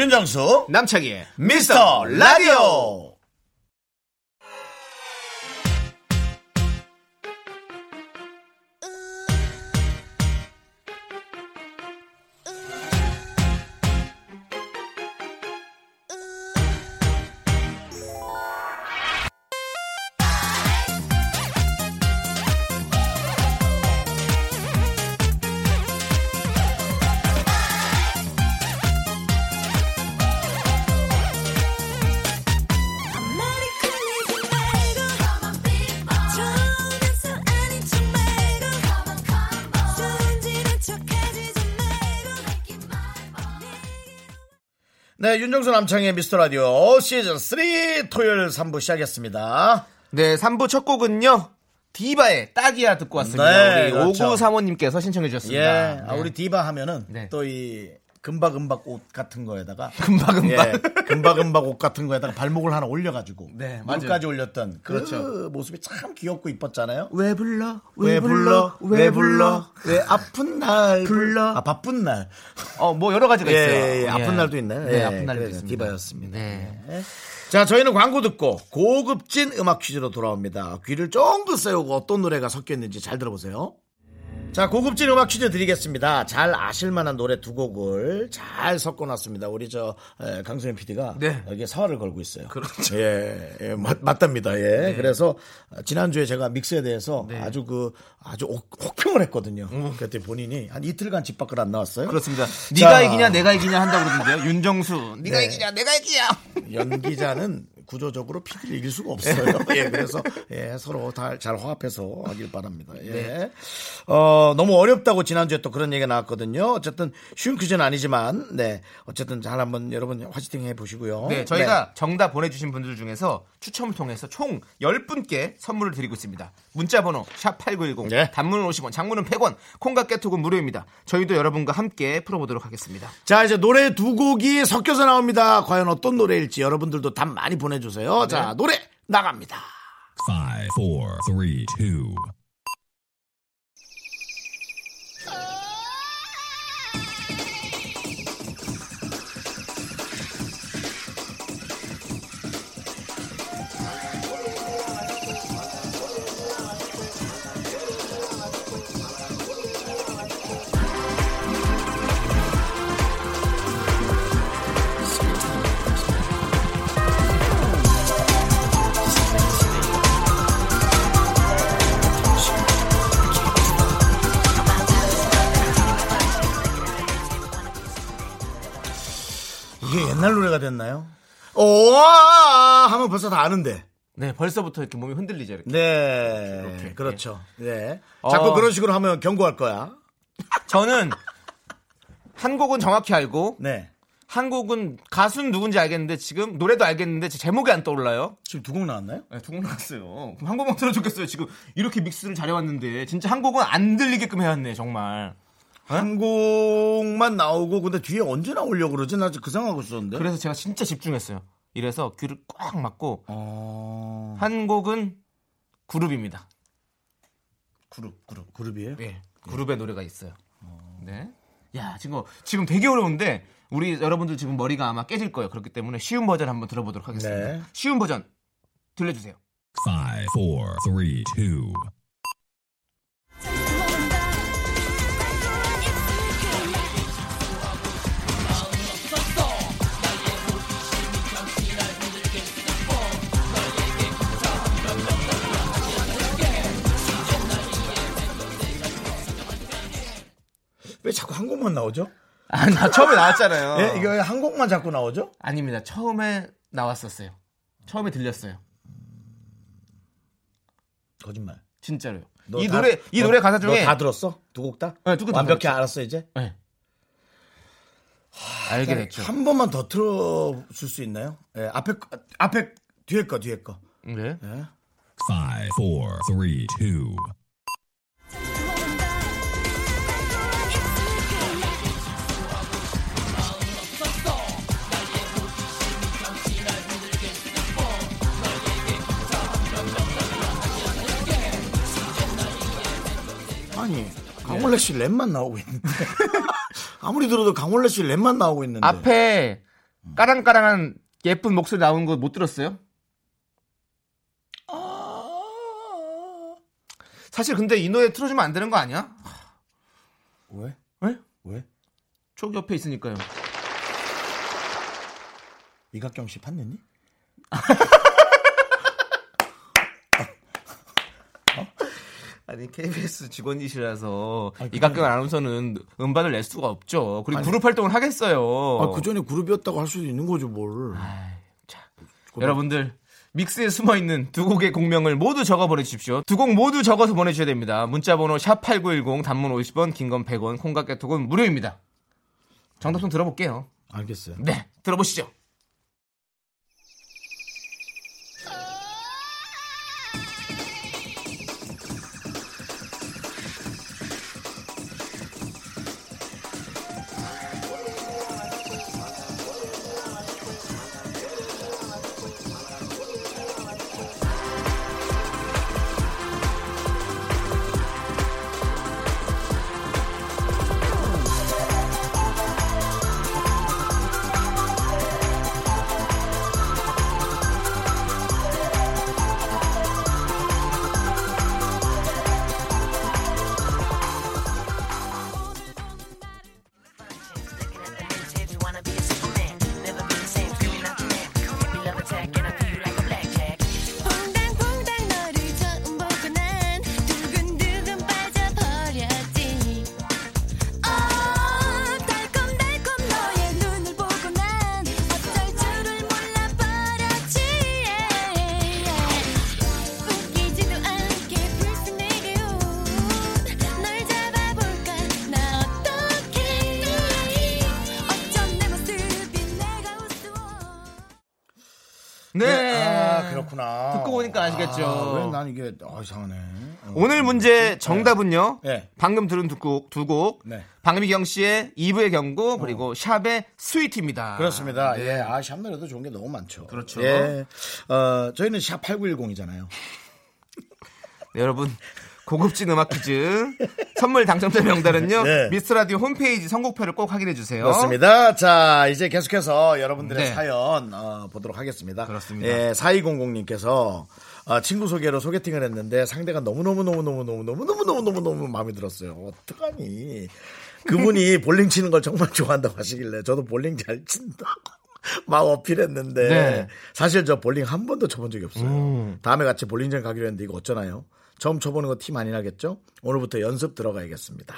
윤정수, 남창희의 미스터 라디오. 네, 윤정수 남창의 미스터 라디오 시즌 3 토요일 3부 시작했습니다. 네, 3부 첫 곡은요. 디바의 딱이야 듣고 왔습니다. 네, 우리 그렇죠. 오구 사모님께서 신청해 주셨습니다. 예, 아, 네. 우리 디바 하면은 네. 또이 금박금박 옷 같은 거에다가 금박금박. 예, 금박금박 옷 같은 거에다가 발목을 하나 올려가지고 네. 물까지 올렸던 그 그렇죠. 모습이 참 귀엽고 이뻤잖아요. 왜 불러? 왜 불러? 왜 불러? 왜 아픈 날 불러? 아 바쁜 날. 어, 뭐 여러 가지가 예, 있어요. 예, 예. 아픈 날도 있나요? 네, 예, 아픈 날도. 있습니다. 디바였습니다. 네. 자, 저희는 광고 듣고 고급진 음악 퀴즈로 돌아옵니다. 귀를 쫑긋 세우고 어떤 노래가 섞여 있는지 잘 들어보세요. 자, 고급진 음악 퀴즈 드리겠습니다. 잘 아실 만한 노래 두 곡을 잘 섞어 놨습니다. 우리 저 에, 강수현 PD가 네. 여기에 사활을 걸고 있어요. 그렇죠. 예, 예, 맞, 맞답니다. 예. 그래서 지난주에 제가 믹스에 대해서 네. 아주 그 아주 혹- 혹평을 했거든요. 그랬더니 본인이 한 이틀간 집 밖을 안 나왔어요. 그렇습니다. 네가 자, 이기냐 내가 이기냐 한다고 그러던데요. 윤정수. 네가 네. 이기냐 내가 이기냐. 연기자는 구조적으로 피디를 이길 수가 없어요. 예, 그래서 예, 서로 다 잘 화합해서 하길 바랍니다. 예. 네. 어, 너무 어렵다고 지난주에 또 그런 얘기가 나왔거든요. 어쨌든 쉬운 퀴즈는 아니지만 네. 어쨌든 잘 한번 여러분 화이팅 해 보시고요. 네, 저희가 정답 보내 주신 분들 중에서 추첨을 통해서 총 10분께 선물을 드리고 있습니다. 문자 번호 샵8910 네. 단문은 50원 장문은 100원 콩과 깨톡은 무료입니다. 저희도 여러분과 함께 풀어 보도록 하겠습니다. 자, 이제 노래 두 곡이 섞여서 나옵니다. 과연 어떤 노래일지 여러분들도 답 많이 보내 보내주세요. 네. 자, 노래 나갑니다. 5, 4, 3, 2, 옛날 노래가 됐나요? 오아 하면 벌써 다 아는데. 네, 벌써부터 이렇게 몸이 흔들리죠. 이렇게. 네, 이렇게. 그렇죠. 네. 어. 자꾸 그런 식으로 하면 경고할 거야. 저는 한 곡은 정확히 알고 네. 한 곡은 가수는 누군지 알겠는데 지금 노래도 알겠는데 제 제목이 안 떠올라요. 지금 두 곡 나왔나요? 네, 두곡 나왔어요. 그럼 한 곡만 들어줬겠어요. 지금 이렇게 믹스를 잘해왔는데 진짜 한 곡은 안 들리게끔 해왔네 정말. 어? 한국만 나오고 근데 뒤에 언제 나오려고 그러지? 나 그 생각하고 있었는데. 그래서 제가 진짜 집중했어요. 이래서 귀를 꽉 막고 어... 한 곡은 그룹입니다. 그룹, 그룹, 그룹이에요? 네, 그룹의 예. 노래가 있어요. 어... 네. 야, 지금 지금 되게 어려운데 우리 여러분들 지금 머리가 아마 깨질 거예요. 그렇기 때문에 쉬운 버전 한번 들어보도록 하겠습니다. 네. 쉬운 버전 들려주세요. 5, 4, 3, 2, 자꾸 한 곡만 나오죠? 아, 나 처음에 나왔잖아요. 예, 이거 왜 한 곡만 자꾸 나오죠? 아닙니다. 처음에 나왔었어요. 처음에 들렸어요. 거짓말. 진짜로요. 너이 다- 노래 이 너- 노래 가사 중에 너다 들었어? 두 곡 다? 네, 두곡다 완벽히 들었죠. 알았어 이제? 네. 알게 됐죠. 한 번만 더 틀어 줄 수 있나요? 예, 앞에 거- 앞에 뒤에 거 뒤에 거. 네. Five, four, three, two. 아니 강원래 씨 랩만 나오고 있는데 아무리 들어도 강원래 씨 랩만 나오고 있는데 앞에 까랑까랑한 예쁜 목소리 나오는 거 못 들었어요? 사실 근데 이 노래 틀어주면 안 되는 거 아니야? 왜? 왜? 왜? 쪽 옆에 있으니까요. 이각경 씨 팠느니? 아니 KBS 직원이시라서 아니, 이각경 아나운서는 음반을 낼 수가 없죠. 그리고 아니. 그룹 활동을 하겠어요. 아, 그 전에 그룹이었다고 할 수도 있는 거죠 뭘. 여러분들 믹스에 숨어 있는 두 곡의 공명을 모두 적어 보내주십시오. 두 곡 모두 적어서 보내주셔야 됩니다. 문자번호 샵 #8910 단문 50원, 긴 건 100원, 콩깍개톡은 무료입니다. 정답 좀 들어볼게요. 알겠어요. 네. 들어보시죠. 보니까 아시겠죠. 아, 왜난 이게 어, 이상하네. 어. 오늘 문제 정답은요. 네. 방금 들은 두 곡, 두 곡. 네. 박미경 씨의 이브의 경고 그리고 샵의 스위트입니다. 그렇습니다. 네. 예, 아, 샵 노래도 좋은 게 너무 많죠. 그렇죠. 예. 어, 저희는 샵 8910이잖아요. 네, 여러분 고급진 음악 퀴즈 선물 당첨자 명단은요. 네. 미스터 라디오 홈페이지 선곡표를 꼭 확인해 주세요. 그렇습니다. 자, 이제 계속해서 여러분들의 네. 사연 어, 보도록 하겠습니다. 그렇습니다. 예, 4200님께서 어, 친구 소개로 소개팅을 했는데 상대가 너무너무너무너무너무너무너무너무 마음에 들었어요. 어떡하니. 그분이 볼링 치는 걸 정말 좋아한다고 하시길래 저도 볼링 잘 친다고 막 어필했는데 네. 사실 저 볼링 한 번도 쳐본 적이 없어요. 음. 다음에 같이 볼링장 가기로 했는데 이거 어쩌나요? 처음 쳐보는 거 티 많이 나겠죠? 오늘부터 연습 들어가야겠습니다.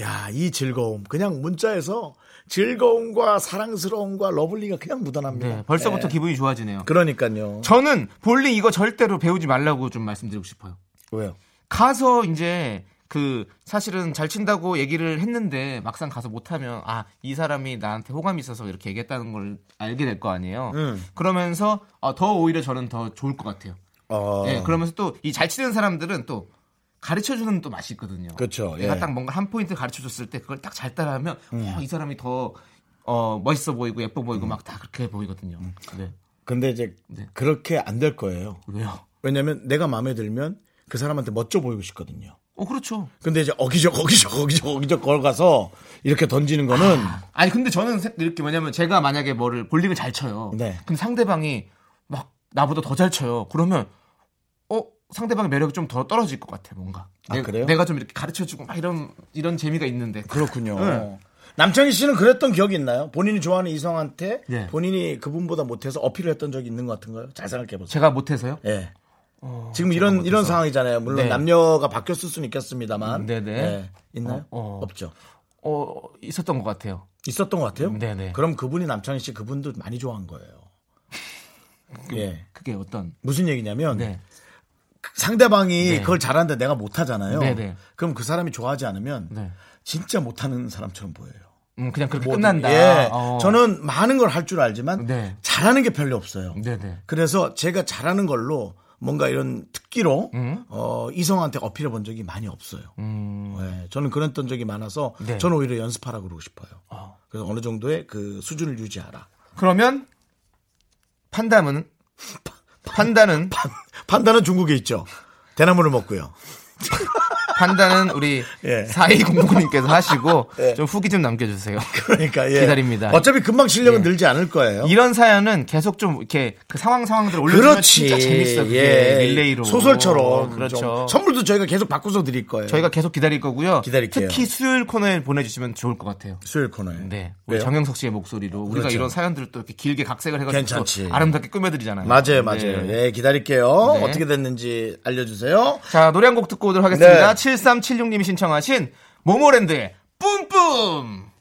야, 이 즐거움. 그냥 문자에서 즐거움과 사랑스러움과 lovely가 그냥 묻어납니다. 네, 벌써부터 네. 기분이 좋아지네요. 그러니까요. 저는 볼링 이거 절대로 배우지 말라고 좀 말씀드리고 싶어요. 왜요? 가서 이제 그 사실은 잘 친다고 얘기를 했는데 막상 가서 못하면 아 이 사람이 나한테 호감이 있어서 이렇게 얘기했다는 걸 알게 될 거 아니에요. 음. 그러면서 어, 더 오히려 저는 더 좋을 것 같아요. 어, 예, 그러면서 또 이 잘 치는 사람들은 또 가르쳐 주는 또 맛이 있거든요. 그쵸, 내가 예. 딱 뭔가 한 포인트 가르쳐 줬을 때 그걸 딱 잘 따라하면 어, 이 사람이 더 어, 멋있어 보이고 예뻐 보이고 막다 그렇게 보이거든요. 네. 근데 이제 네. 그렇게 안 될 거예요. 왜요? 왜냐면 내가 마음에 들면 그 사람한테 멋져 보이고 싶거든요. 어, 그렇죠. 근데 이제 어기적 어기적 어기적 어기적 걸가서 이렇게 던지는 거는 아 니 근데 저는 세- 이렇게 뭐냐면 제가 만약에 뭐를 볼링을 잘 쳐요. 네. 근데 상대방이 막 나보다 더 잘 쳐요. 그러면 어 상대방의 매력이 좀 더 떨어질 것 같아 뭔가. 아, 내가, 그래요? 내가 좀 이렇게 가르쳐주고 막 이런 이런 재미가 있는데. 그렇군요. 네. 남창희 씨는 그랬던 기억이 있나요? 본인이 좋아하는 이성한테 네. 본인이 그분보다 못해서 어필을 했던 적이 있는 것 같은가요? 잘 생각해 보세요. 제가 못해서요? 예. 지금 이런 못해서. 이런 상황이잖아요. 물론 네. 남녀가 바뀌었을 수는 있겠습니다만. 음, 네네. 예. 있나요? 어, 어. 없죠. 어 있었던 것 같아요. 있었던 것 같아요. 네네. 그럼 그분이 남창희 씨 그분도 많이 좋아한 거예요. 예. 그게 어떤? 무슨 얘기냐면 네. 상대방이 네. 그걸 잘하는데 내가 못하잖아요. 네네. 그럼 그 사람이 좋아하지 않으면 네. 진짜 못하는 사람처럼 보여요. 음 그냥 그렇게 뭐든. 끝난다. 예. 어. 저는 많은 걸 할 줄 알지만 네. 잘하는 게 별로 없어요. 네네. 그래서 제가 잘하는 걸로 뭔가 이런 특기로 음. 어, 이성한테 어필해 본 적이 많이 없어요. 음. 예, 저는 그랬던 적이 많아서 네. 저는 오히려 연습하라 그러고 싶어요. 어. 그래서 어느 정도의 그 수준을 유지하라. 그러면 판단은 판단은 판단은 중국에 있죠. 대나무를 먹고요. 판단은 우리 예. 4209님께서 하시고 예. 좀 후기 좀 남겨주세요. 그러니까 예. 기다립니다. 어차피 금방 실력은 예. 늘지 않을 거예요. 이런 사연은 계속 좀 이렇게 그 상황 상황들 올려주면 그렇지. 진짜 재밌어. 그게 예. 릴레이로 소설처럼 그렇죠. 좀 선물도 저희가 계속 바꿔서 드릴 거예요. 저희가 계속 기다릴 거고요. 기다릴게요. 특히 수요일 코너에 보내주시면 좋을 것 같아요. 수요일 코너에. 네, 우리 왜요? 정영석 씨의 목소리로 우리가 그렇죠. 이런 사연들을 또 이렇게 길게 각색을 해가지고 괜찮지. 또 아름답게 꾸며드리잖아요. 맞아요, 맞아요. 네. 예, 기다릴게요. 네. 어떻게 됐는지 알려주세요. 자, 노래 한 곡 듣고 오도록 하겠습니다. 네. 7376님이 신청하신 모모랜드의 뿜뿜!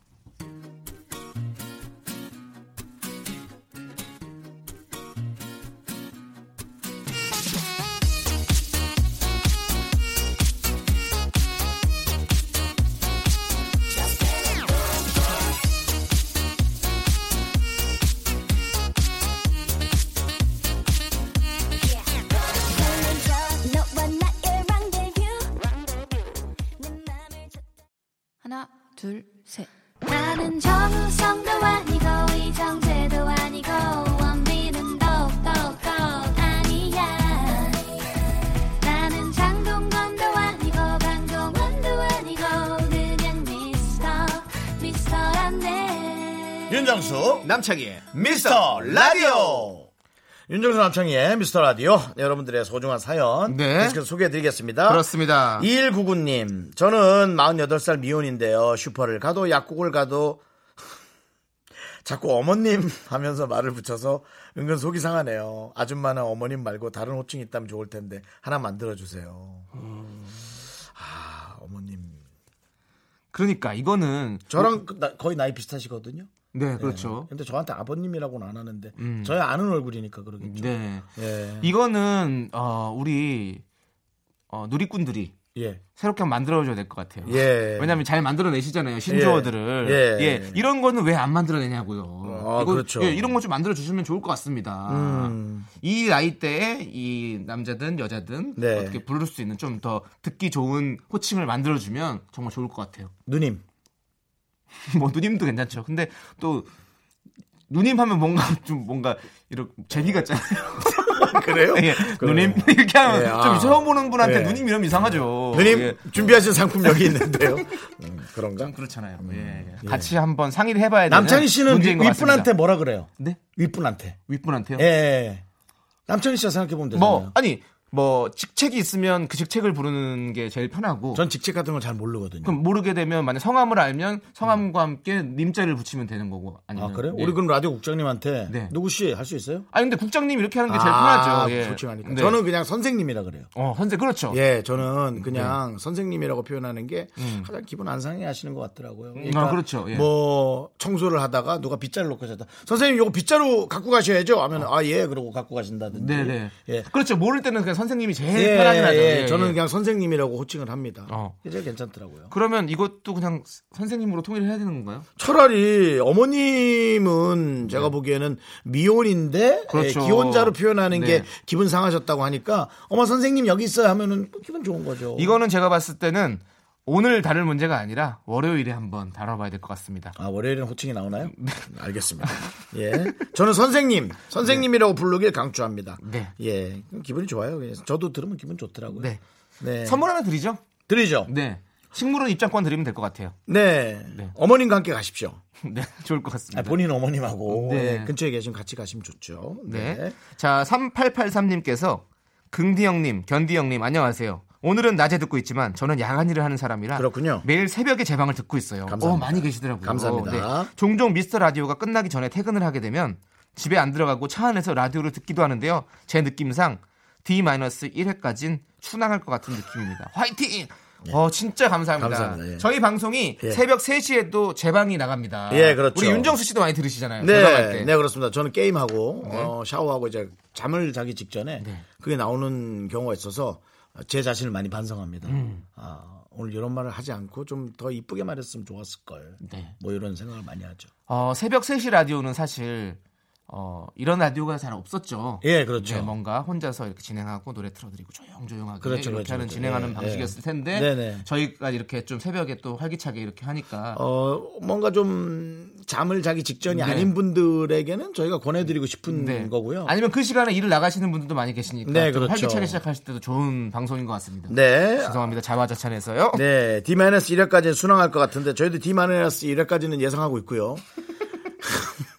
남창희의 미스터 라디오. 윤정수 남창희의 미스터 라디오. 여러분들의 소중한 사연 네. 계속해서 소개해드리겠습니다. 그렇습니다. 2199님 저는 48살 미혼인데요. 슈퍼를 가도 약국을 가도 자꾸 어머님 하면서 말을 붙여서 은근 속이 상하네요. 아줌마는 어머님 말고 다른 호칭이 있다면 좋을 텐데 하나 만들어 주세요. 아 어머님. 그러니까 이거는 저랑 거의 나이 비슷하시거든요 네, 그렇죠. 근데 저한테 아버님이라고는 안 하는데 음. 저희 아는 얼굴이니까 그러겠죠 네. 예. 이거는 어, 우리 어, 누리꾼들이 예. 새롭게 만들어줘야 될 것 같아요. 예. 왜냐하면 잘 만들어내시잖아요 신조어들을. 예. 예. 이런 거는 왜 안 만들어내냐고요. 아, 이거, 그렇죠. 예, 이런 거 좀 만들어 주시면 좋을 것 같습니다. 음. 이 나이 대에 이 남자든 여자든 네. 어떻게 부를 수 있는 좀 더 듣기 좋은 호칭을 만들어 주면 정말 좋을 것 같아요. 누님. 뭐 누님도 괜찮죠. 근데 또 누님 하면 뭔가 좀 뭔가 이렇게 제비 같잖아요. 그래요? 예, 누님 이렇게 하면 예, 좀 아. 처음 보는 분한테 예. 누님 이러면 이상하죠. 누님 예. 준비하신 상품 여기 있는데요. 음, 그런가? 좀 그렇잖아요. 예. 같이 한번 상의를 해봐야 되는 남창희 씨는 것 윗분한테. 뭐라 그래요? 네? 윗분한테. 윗분한테요? 예, 예. 남창희 씨가 생각해 보면 되잖아요. 뭐 아니 뭐 직책이 있으면 그 직책을 부르는 게 제일 편하고 전 직책 같은 걸 잘 모르거든요. 그럼 모르게 되면 만약 성함을 알면 성함과 함께 님자를 붙이면 되는 거고 아니면 아, 그래 요? 예. 우리 그럼 라디오 국장님한테 네. 누구씨 할 수 있어요? 아니 근데 국장님 이렇게 하는 게 제일 아, 편하죠. 예. 솔직하니까. 네. 저는 그냥 선생님이라 그래요. 어 선생 그렇죠. 예, 저는 그냥 선생님이라고 표현하는 게 가장 기분 안 상해 하시는 것 같더라고요. 아, 그렇죠. 예. 뭐 청소를 하다가 누가 빗자루 놓고 셨다 선생님 이거 빗자루 갖고 가셔야죠. 하면 아 예, 그러고 갖고 가신다든지. 네 네. 예. 그렇죠. 모를 때는 그냥 선생님이 제일 예, 편하긴 하죠. 예, 예, 저는 예. 그냥 선생님이라고 호칭을 합니다. 어. 이게 제일 괜찮더라고요. 그러면 이것도 그냥 선생님으로 통일을 해야 되는 건가요? 차라리 어머님은 제가 보기에는 미혼인데 그렇죠. 예, 기혼자로 표현하는 네. 게 기분 상하셨다고 하니까 어머 선생님 여기 있어요 하면은 기분 좋은 거죠. 이거는 제가 봤을 때는 오늘 다룰 문제가 아니라 월요일에 한번 다뤄봐야 될 것 같습니다. 아 월요일은 호칭이 나오나요? 네. 알겠습니다. 예, 저는 선생님, 선생님이라고 부르길 강추합니다. 네. 예, 기분이 좋아요. 저도 들으면 기분 좋더라고요. 네. 네. 선물 하나 드리죠? 드리죠. 네. 식물원 입장권 드리면 될 것 같아요. 네. 네. 어머님과 함께 가십시오. 네, 좋을 것 아, 같습니다. 본인 어머님하고 네. 예, 근처에 계시면 같이 가시면 좋죠. 네. 네. 자, 3883님께서 긍디 형님, 견디 형님, 안녕하세요. 오늘은 낮에 듣고 있지만 저는 야간 일을 하는 사람이라 그렇군요. 매일 새벽에 제 방을 듣고 있어요. 감사합니다. 어, 많이 계시더라고요. 감사합니다. 종종 미스터 라디오가 끝나기 전에 퇴근을 하게 되면 집에 안 들어가고 차 안에서 라디오를 듣기도 하는데요. 제 느낌상 D-1회까진 추낭할 것 같은 느낌입니다. 화이팅! 어, 진짜 감사합니다. 네. 감사합니다. 예. 저희 방송이 예. 새벽 3시에도 제 방이 나갑니다. 예, 그렇죠. 우리 윤정수 씨도 많이 들으시잖아요. 네, 때. 네 그렇습니다. 저는 게임하고 어, 샤워하고 이제 잠을 자기 직전에 네. 그게 나오는 경우가 있어서 제 자신을 많이 반성합니다. 음. 아, 오늘 이런 말을 하지 않고 좀 더 이쁘게 말했으면 좋았을 걸. 네. 뭐 이런 생각을 많이 하죠. 어, 새벽 3시 라디오는 사실 어, 이런 라디오가 잘 없었죠. 예, 그렇죠. 네, 뭔가 혼자서 이렇게 진행하고 노래 틀어드리고 조용조용하게 그렇죠, 이렇게 그렇죠, 하는 그렇죠. 진행하는 예, 방식이었을 예. 텐데 네네. 저희가 이렇게 좀 새벽에 또 활기차게 이렇게 하니까 어, 뭔가 좀 잠을 자기 직전이 네. 아닌 분들에게는 저희가 권해드리고 싶은 네. 거고요. 아니면 그 시간에 일을 나가시는 분들도 많이 계시니까 네, 좀 그렇죠. 활기차게 시작하실 때도 좋은 방송인 것 같습니다. 네. 죄송합니다. 자화자찬해서요. 네, D-1회까지는 순항할 것 같은데 저희도 D-1회까지는 예상하고 있고요.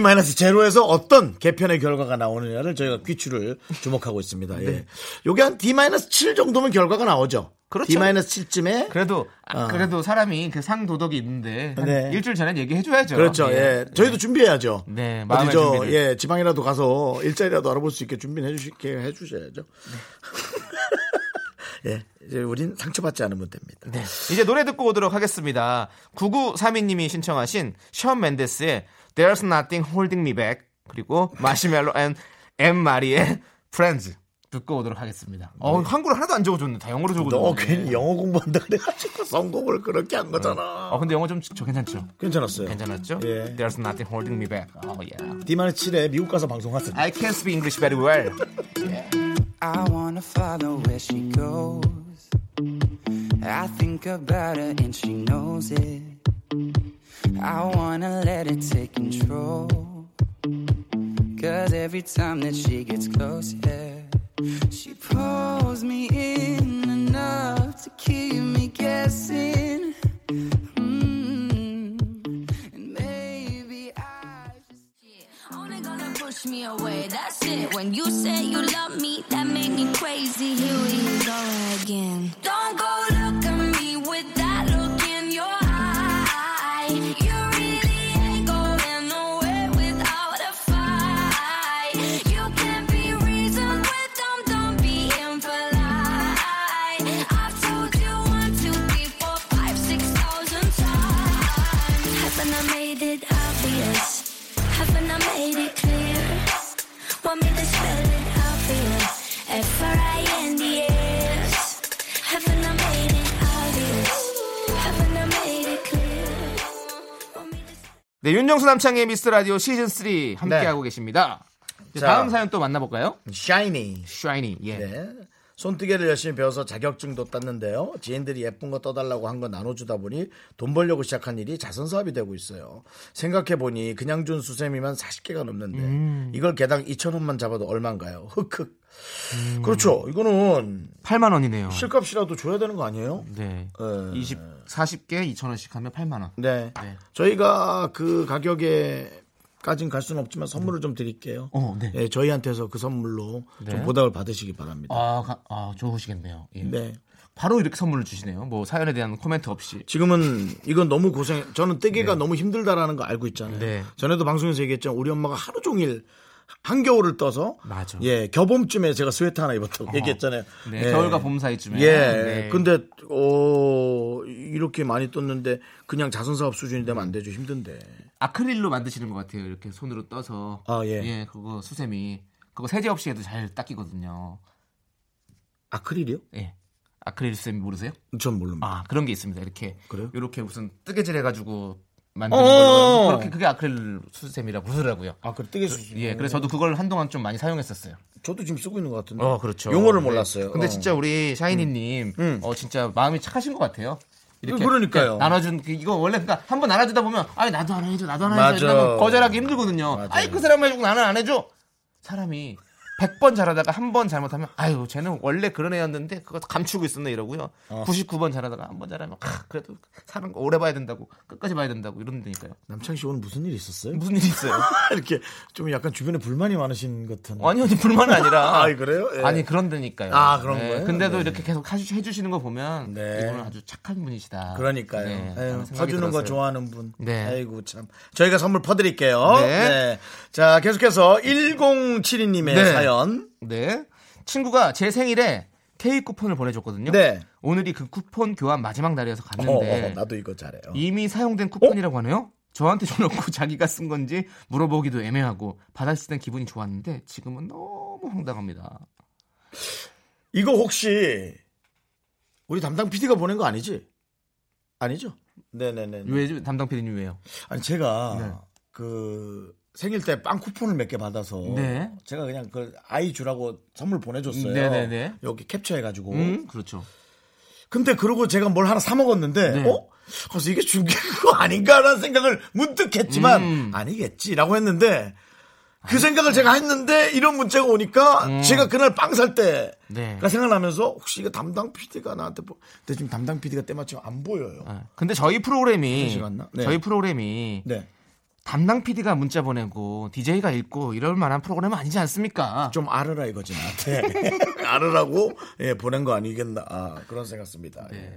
D-0에서 어떤 개편의 결과가 나오느냐를 저희가 귀추를 주목하고 있습니다. 예. 요게 한 D-7 정도면 결과가 나오죠. 그렇죠. D-7쯤에 그래도 아, 어. 그래도 사람이 그 상 도덕이 있는데 한 네. 일주일 전에 얘기해 줘야죠. 그렇죠. 예. 저희도 준비해야죠. 네, 어디 저 준비를. 예, 지방이라도 가서 일자리라도 알아볼 수 있게 준비해 주시게 해 주셔야죠. 예. 이제 우린 상처받지 않으면 됩니다. 네. 이제 노래 듣고 오도록 하겠습니다. 9932님이 신청하신 션 멘데스의 There's Nothing Holding Me Back 그리고 마시멜로 and 앤 마리의 Friends 듣고 오도록 하겠습니다. 어, 한글을 하나도 안 적어줬네. 다 영어로 적어줬네. 너 괜히 영어 공부한다 그래가지고 선곡을 그렇게 한 거잖아. 어, 근데 영어 좀 저 괜찮죠? 괜찮았어요. 괜찮았죠? 예. There's Nothing Holding Me Back. 어, yeah. D-7에 미국 가서 방송하세요. I can speak English very well. I wanna follow where she goes. I think about her and she knows it. I wanna let it take control. Cause every time that she gets close, yeah, she pulls me in enough to keep me guessing. Mm. And maybe I just Only gonna push me away, that's it. When you say you love me, that make me crazy. Here we go again. Don't go look 네, 윤정수 남창의 미스터 라디오 시즌 3 함께하고 계십니다. 이제 자. 다음 사연 또 만나볼까요? 샤이니. 샤이니, 예. 네. 손뜨개를 열심히 배워서 자격증도 땄는데요. 지인들이 예쁜 거 떠달라고 한 거 나눠주다 보니 돈 벌려고 시작한 일이 자선사업이 되고 있어요. 생각해보니 그냥 준 수세미만 40개가 넘는데 음. 이걸 개당 2,000원만 잡아도 얼마인가요? 흑흑. 그렇죠. 이거는 8만 원이네요. 실값이라도 줘야 되는 거 아니에요? 네. 예. 20, 40개 2,000원씩 하면 8만 원. 네. 네. 저희가 그 가격에 까진 갈 수는 없지만 선물을 좀 드릴게요. 어, 네. 예, 저희한테서 그 선물로 네. 좀 보답을 받으시기 바랍니다. 아, 가- 아, 좋으시겠네요. 예. 네. 바로 이렇게 선물을 주시네요. 뭐 사연에 대한 코멘트 없이. 지금은 이건 너무 고생. 저는 뜨개가 너무 힘들다라는 거 알고 있잖아요. 네. 전에도 방송에서 얘기했죠. 우리 엄마가 하루 종일 한겨울을 떠서 맞아. 예 겨봄쯤에 제가 스웨터 하나 입었다고 얘기했잖아요. 네, 예. 겨울과 봄 사이쯤에. 예. 네. 근데 어 이렇게 많이 떴는데 그냥 자선 사업 수준이 되면 안 되죠. 힘든데. 아크릴로 만드시는 것 같아요. 이렇게 손으로 떠서. 아, 예. 그거 수세미. 그거 세제 없이 해도 잘 닦이거든요. 아크릴이요? 예. 아크릴 수세미 모르세요? 전 모릅니다. 아, 그런 게 있습니다. 이렇게. 그래요? 이렇게 무슨 뜨개질 해가지고 만드는 어어어. 걸로. 그렇게 그게 아크릴 수세미라고 부르더라고요. 아, 그 뜨개 수준. 예, 그래서 저도 그걸 한동안 좀 많이 사용했었어요. 저도 지금 쓰고 있는 것 같은데. 어, 그렇죠. 용어를 네. 몰랐어요. 근데 어. 진짜 우리 샤이니님, 음. 어, 진짜 마음이 착하신 것 같아요. 이렇게 그러니까요. 나눠준 그- 이거 원래 그러니까 한번 나눠주다 보면 아이 나도 하나 해줘 나도 맞아. 해줘 거절하기 힘들거든요. 아이 그 사람 해주고 나는 안 해줘. 사람이 100번 잘하다가 한 번 잘못하면 아유 쟤는 원래 그런 애였는데 그거 감추고 있었네 이러고요. 어. 99번 잘하다가 한 번 잘하면 아, 그래도 사는 거 오래 봐야 된다고 끝까지 봐야 된다고 이런다니까요. 남창 씨 오늘 무슨 일 있었어요? 무슨 일이 있어요? 이렇게 좀 약간 주변에 불만이 많으신 것 같은. 아니요, 불만은 아니라. 아, 그래요? 예. 아니, 그런다니까요. 아, 그런 거예요? 근데도 네. 이렇게 계속 해주시는 거 보면. 네. 이분은 아주 착한 분이시다. 그러니까요. 네, 에휴, 퍼주는 거 들었어요. 좋아하는 분. 네. 아이고 참. 저희가 선물 퍼드릴게요. 네. 네. 자 계속해서 1072님의 네. 사연. 네. 친구가 제 생일에 케이크 쿠폰을 보내줬거든요. 네. 오늘이 그 쿠폰 교환 마지막 날이어서 어, 갔는데. 어, 나도 이거 잘해요. 이미 사용된 쿠폰이라고 하네요. 저한테 줘놓고 자기가 쓴 건지 물어보기도 애매하고 받았을 땐 기분이 좋았는데 지금은 너무 황당합니다. 이거 혹시 우리 담당 PD가 보낸 거 아니지? 아니죠? 네네네. 왜 담당 PD님 왜요? 아니 제가 네. 그 생일 때 빵 쿠폰을 몇 개 받아서 네. 제가 그냥 그 아이 주라고 선물 보내줬어요. 네네네. 여기 캡처해가지고. 음, 그렇죠. 근데 그러고 제가 뭘 하나 사 먹었는데 네. 어? 그래서 이게 중계 그거 아닌가라는 생각을 문득 했지만 음. 아니겠지라고 했는데 그 생각을 제가 했는데 이런 문자가 오니까 음. 제가 그날 빵 살 때가 네. 생각나면서 혹시 이거 담당 PD가 나한테 뭐 근데 지금 담당 PD가 때마침 안 보여요. 아, 근데 저희 프로그램이? 네. 저희 프로그램이 네. 담당 PD가 문자 보내고 DJ가 읽고 이럴 만한 프로그램은 아니지 않습니까? 좀 알으라 이거지 나한테 알으라고 예, 보낸 거 아니겠나 아, 그런 생각습니다. 예.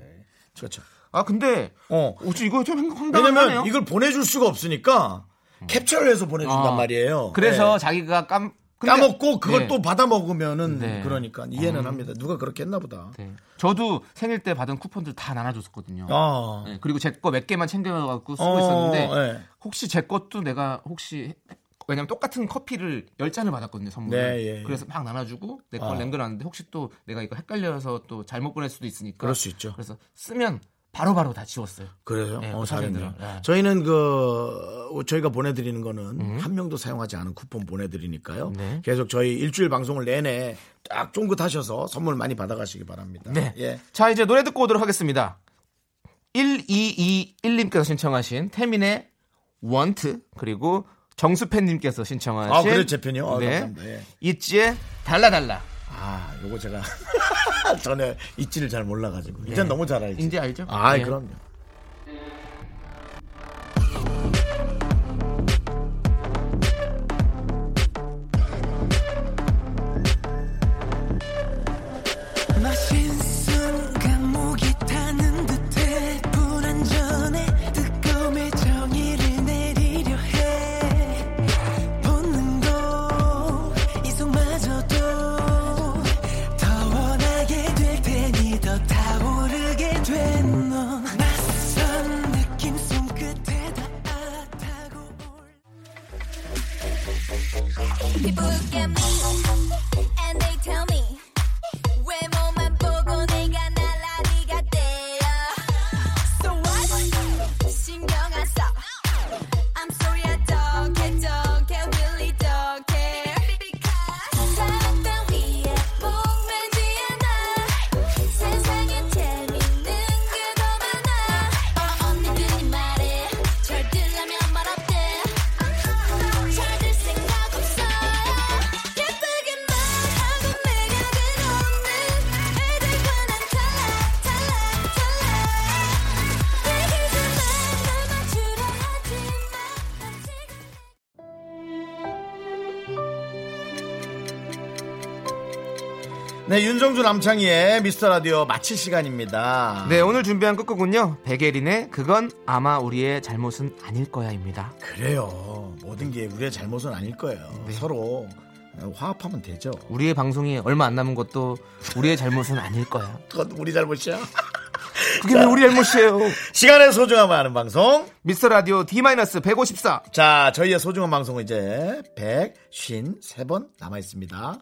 그렇죠. 아 근데 어. 어째 이거 좀 황당하네요. 왜냐면 이걸 보내줄 수가 없으니까 캡처를 해서 보내준단 아, 말이에요. 그래서 예. 자기가 깜 까먹고 그걸 네. 또 받아 먹으면은 네. 그러니까 이해는 합니다. 누가 그렇게 했나 보다. 네. 저도 생일 때 받은 쿠폰들 다 나눠줬었거든요. 아. 네, 그리고 제 거 몇 개만 챙겨갖고 쓰고 어, 있었는데 네. 혹시 제 것도 내가 혹시 왜냐면 똑같은 커피를 10잔을 받았거든요, 선물을. 네, 예, 예. 그래서 막 나눠주고 내걸 아. 남겨놨는데 혹시 또 내가 이거 헷갈려서 또 잘못 보낼 수도 있으니까. 그럴 수 있죠. 그래서 쓰면 바로 바로 다 지웠어요. 그래요? 네, 어, 그. 사진들을. 네. 저희는 그 저희가 보내드리는 거는 한 명도 사용하지 않은 쿠폰 보내드리니까요. 네. 계속 저희 일주일 방송을 내내 딱 쫑긋하셔서 선물 많이 받아가시기 바랍니다. 네. 예. 자, 이제 노래 듣고 오도록 하겠습니다. 1221님께서 신청하신 태민의 원트 그리고 정수팬님께서 신청하신 아, 그래, 제 편이요? 아, 네. 감사합니다. 예. 있지의 달라달라. 아, 요거 제가 전에 있지를 잘 몰라가지고 이제 네. 너무 잘 알지. 이제 알죠? 아, 네. 그럼요. 네, 윤정주 남창희의 미스터 라디오 마칠 시간입니다. 네, 오늘 준비한 끝곡은요. 백예린의 그건 아마 우리의 잘못은 아닐 거야입니다. 그래요. 모든 게 우리의 잘못은 아닐 거예요. 네. 서로 화합하면 되죠. 우리의 방송이 얼마 안 남은 것도 우리의 잘못은 아닐 거야. 그건 우리 잘못이야. 그게 왜 우리 잘못이에요? 시간의 소중함을 아는 방송. 미스터 라디오 D-154. 자, 저희의 소중한 방송은 이제 153번 남아 있습니다.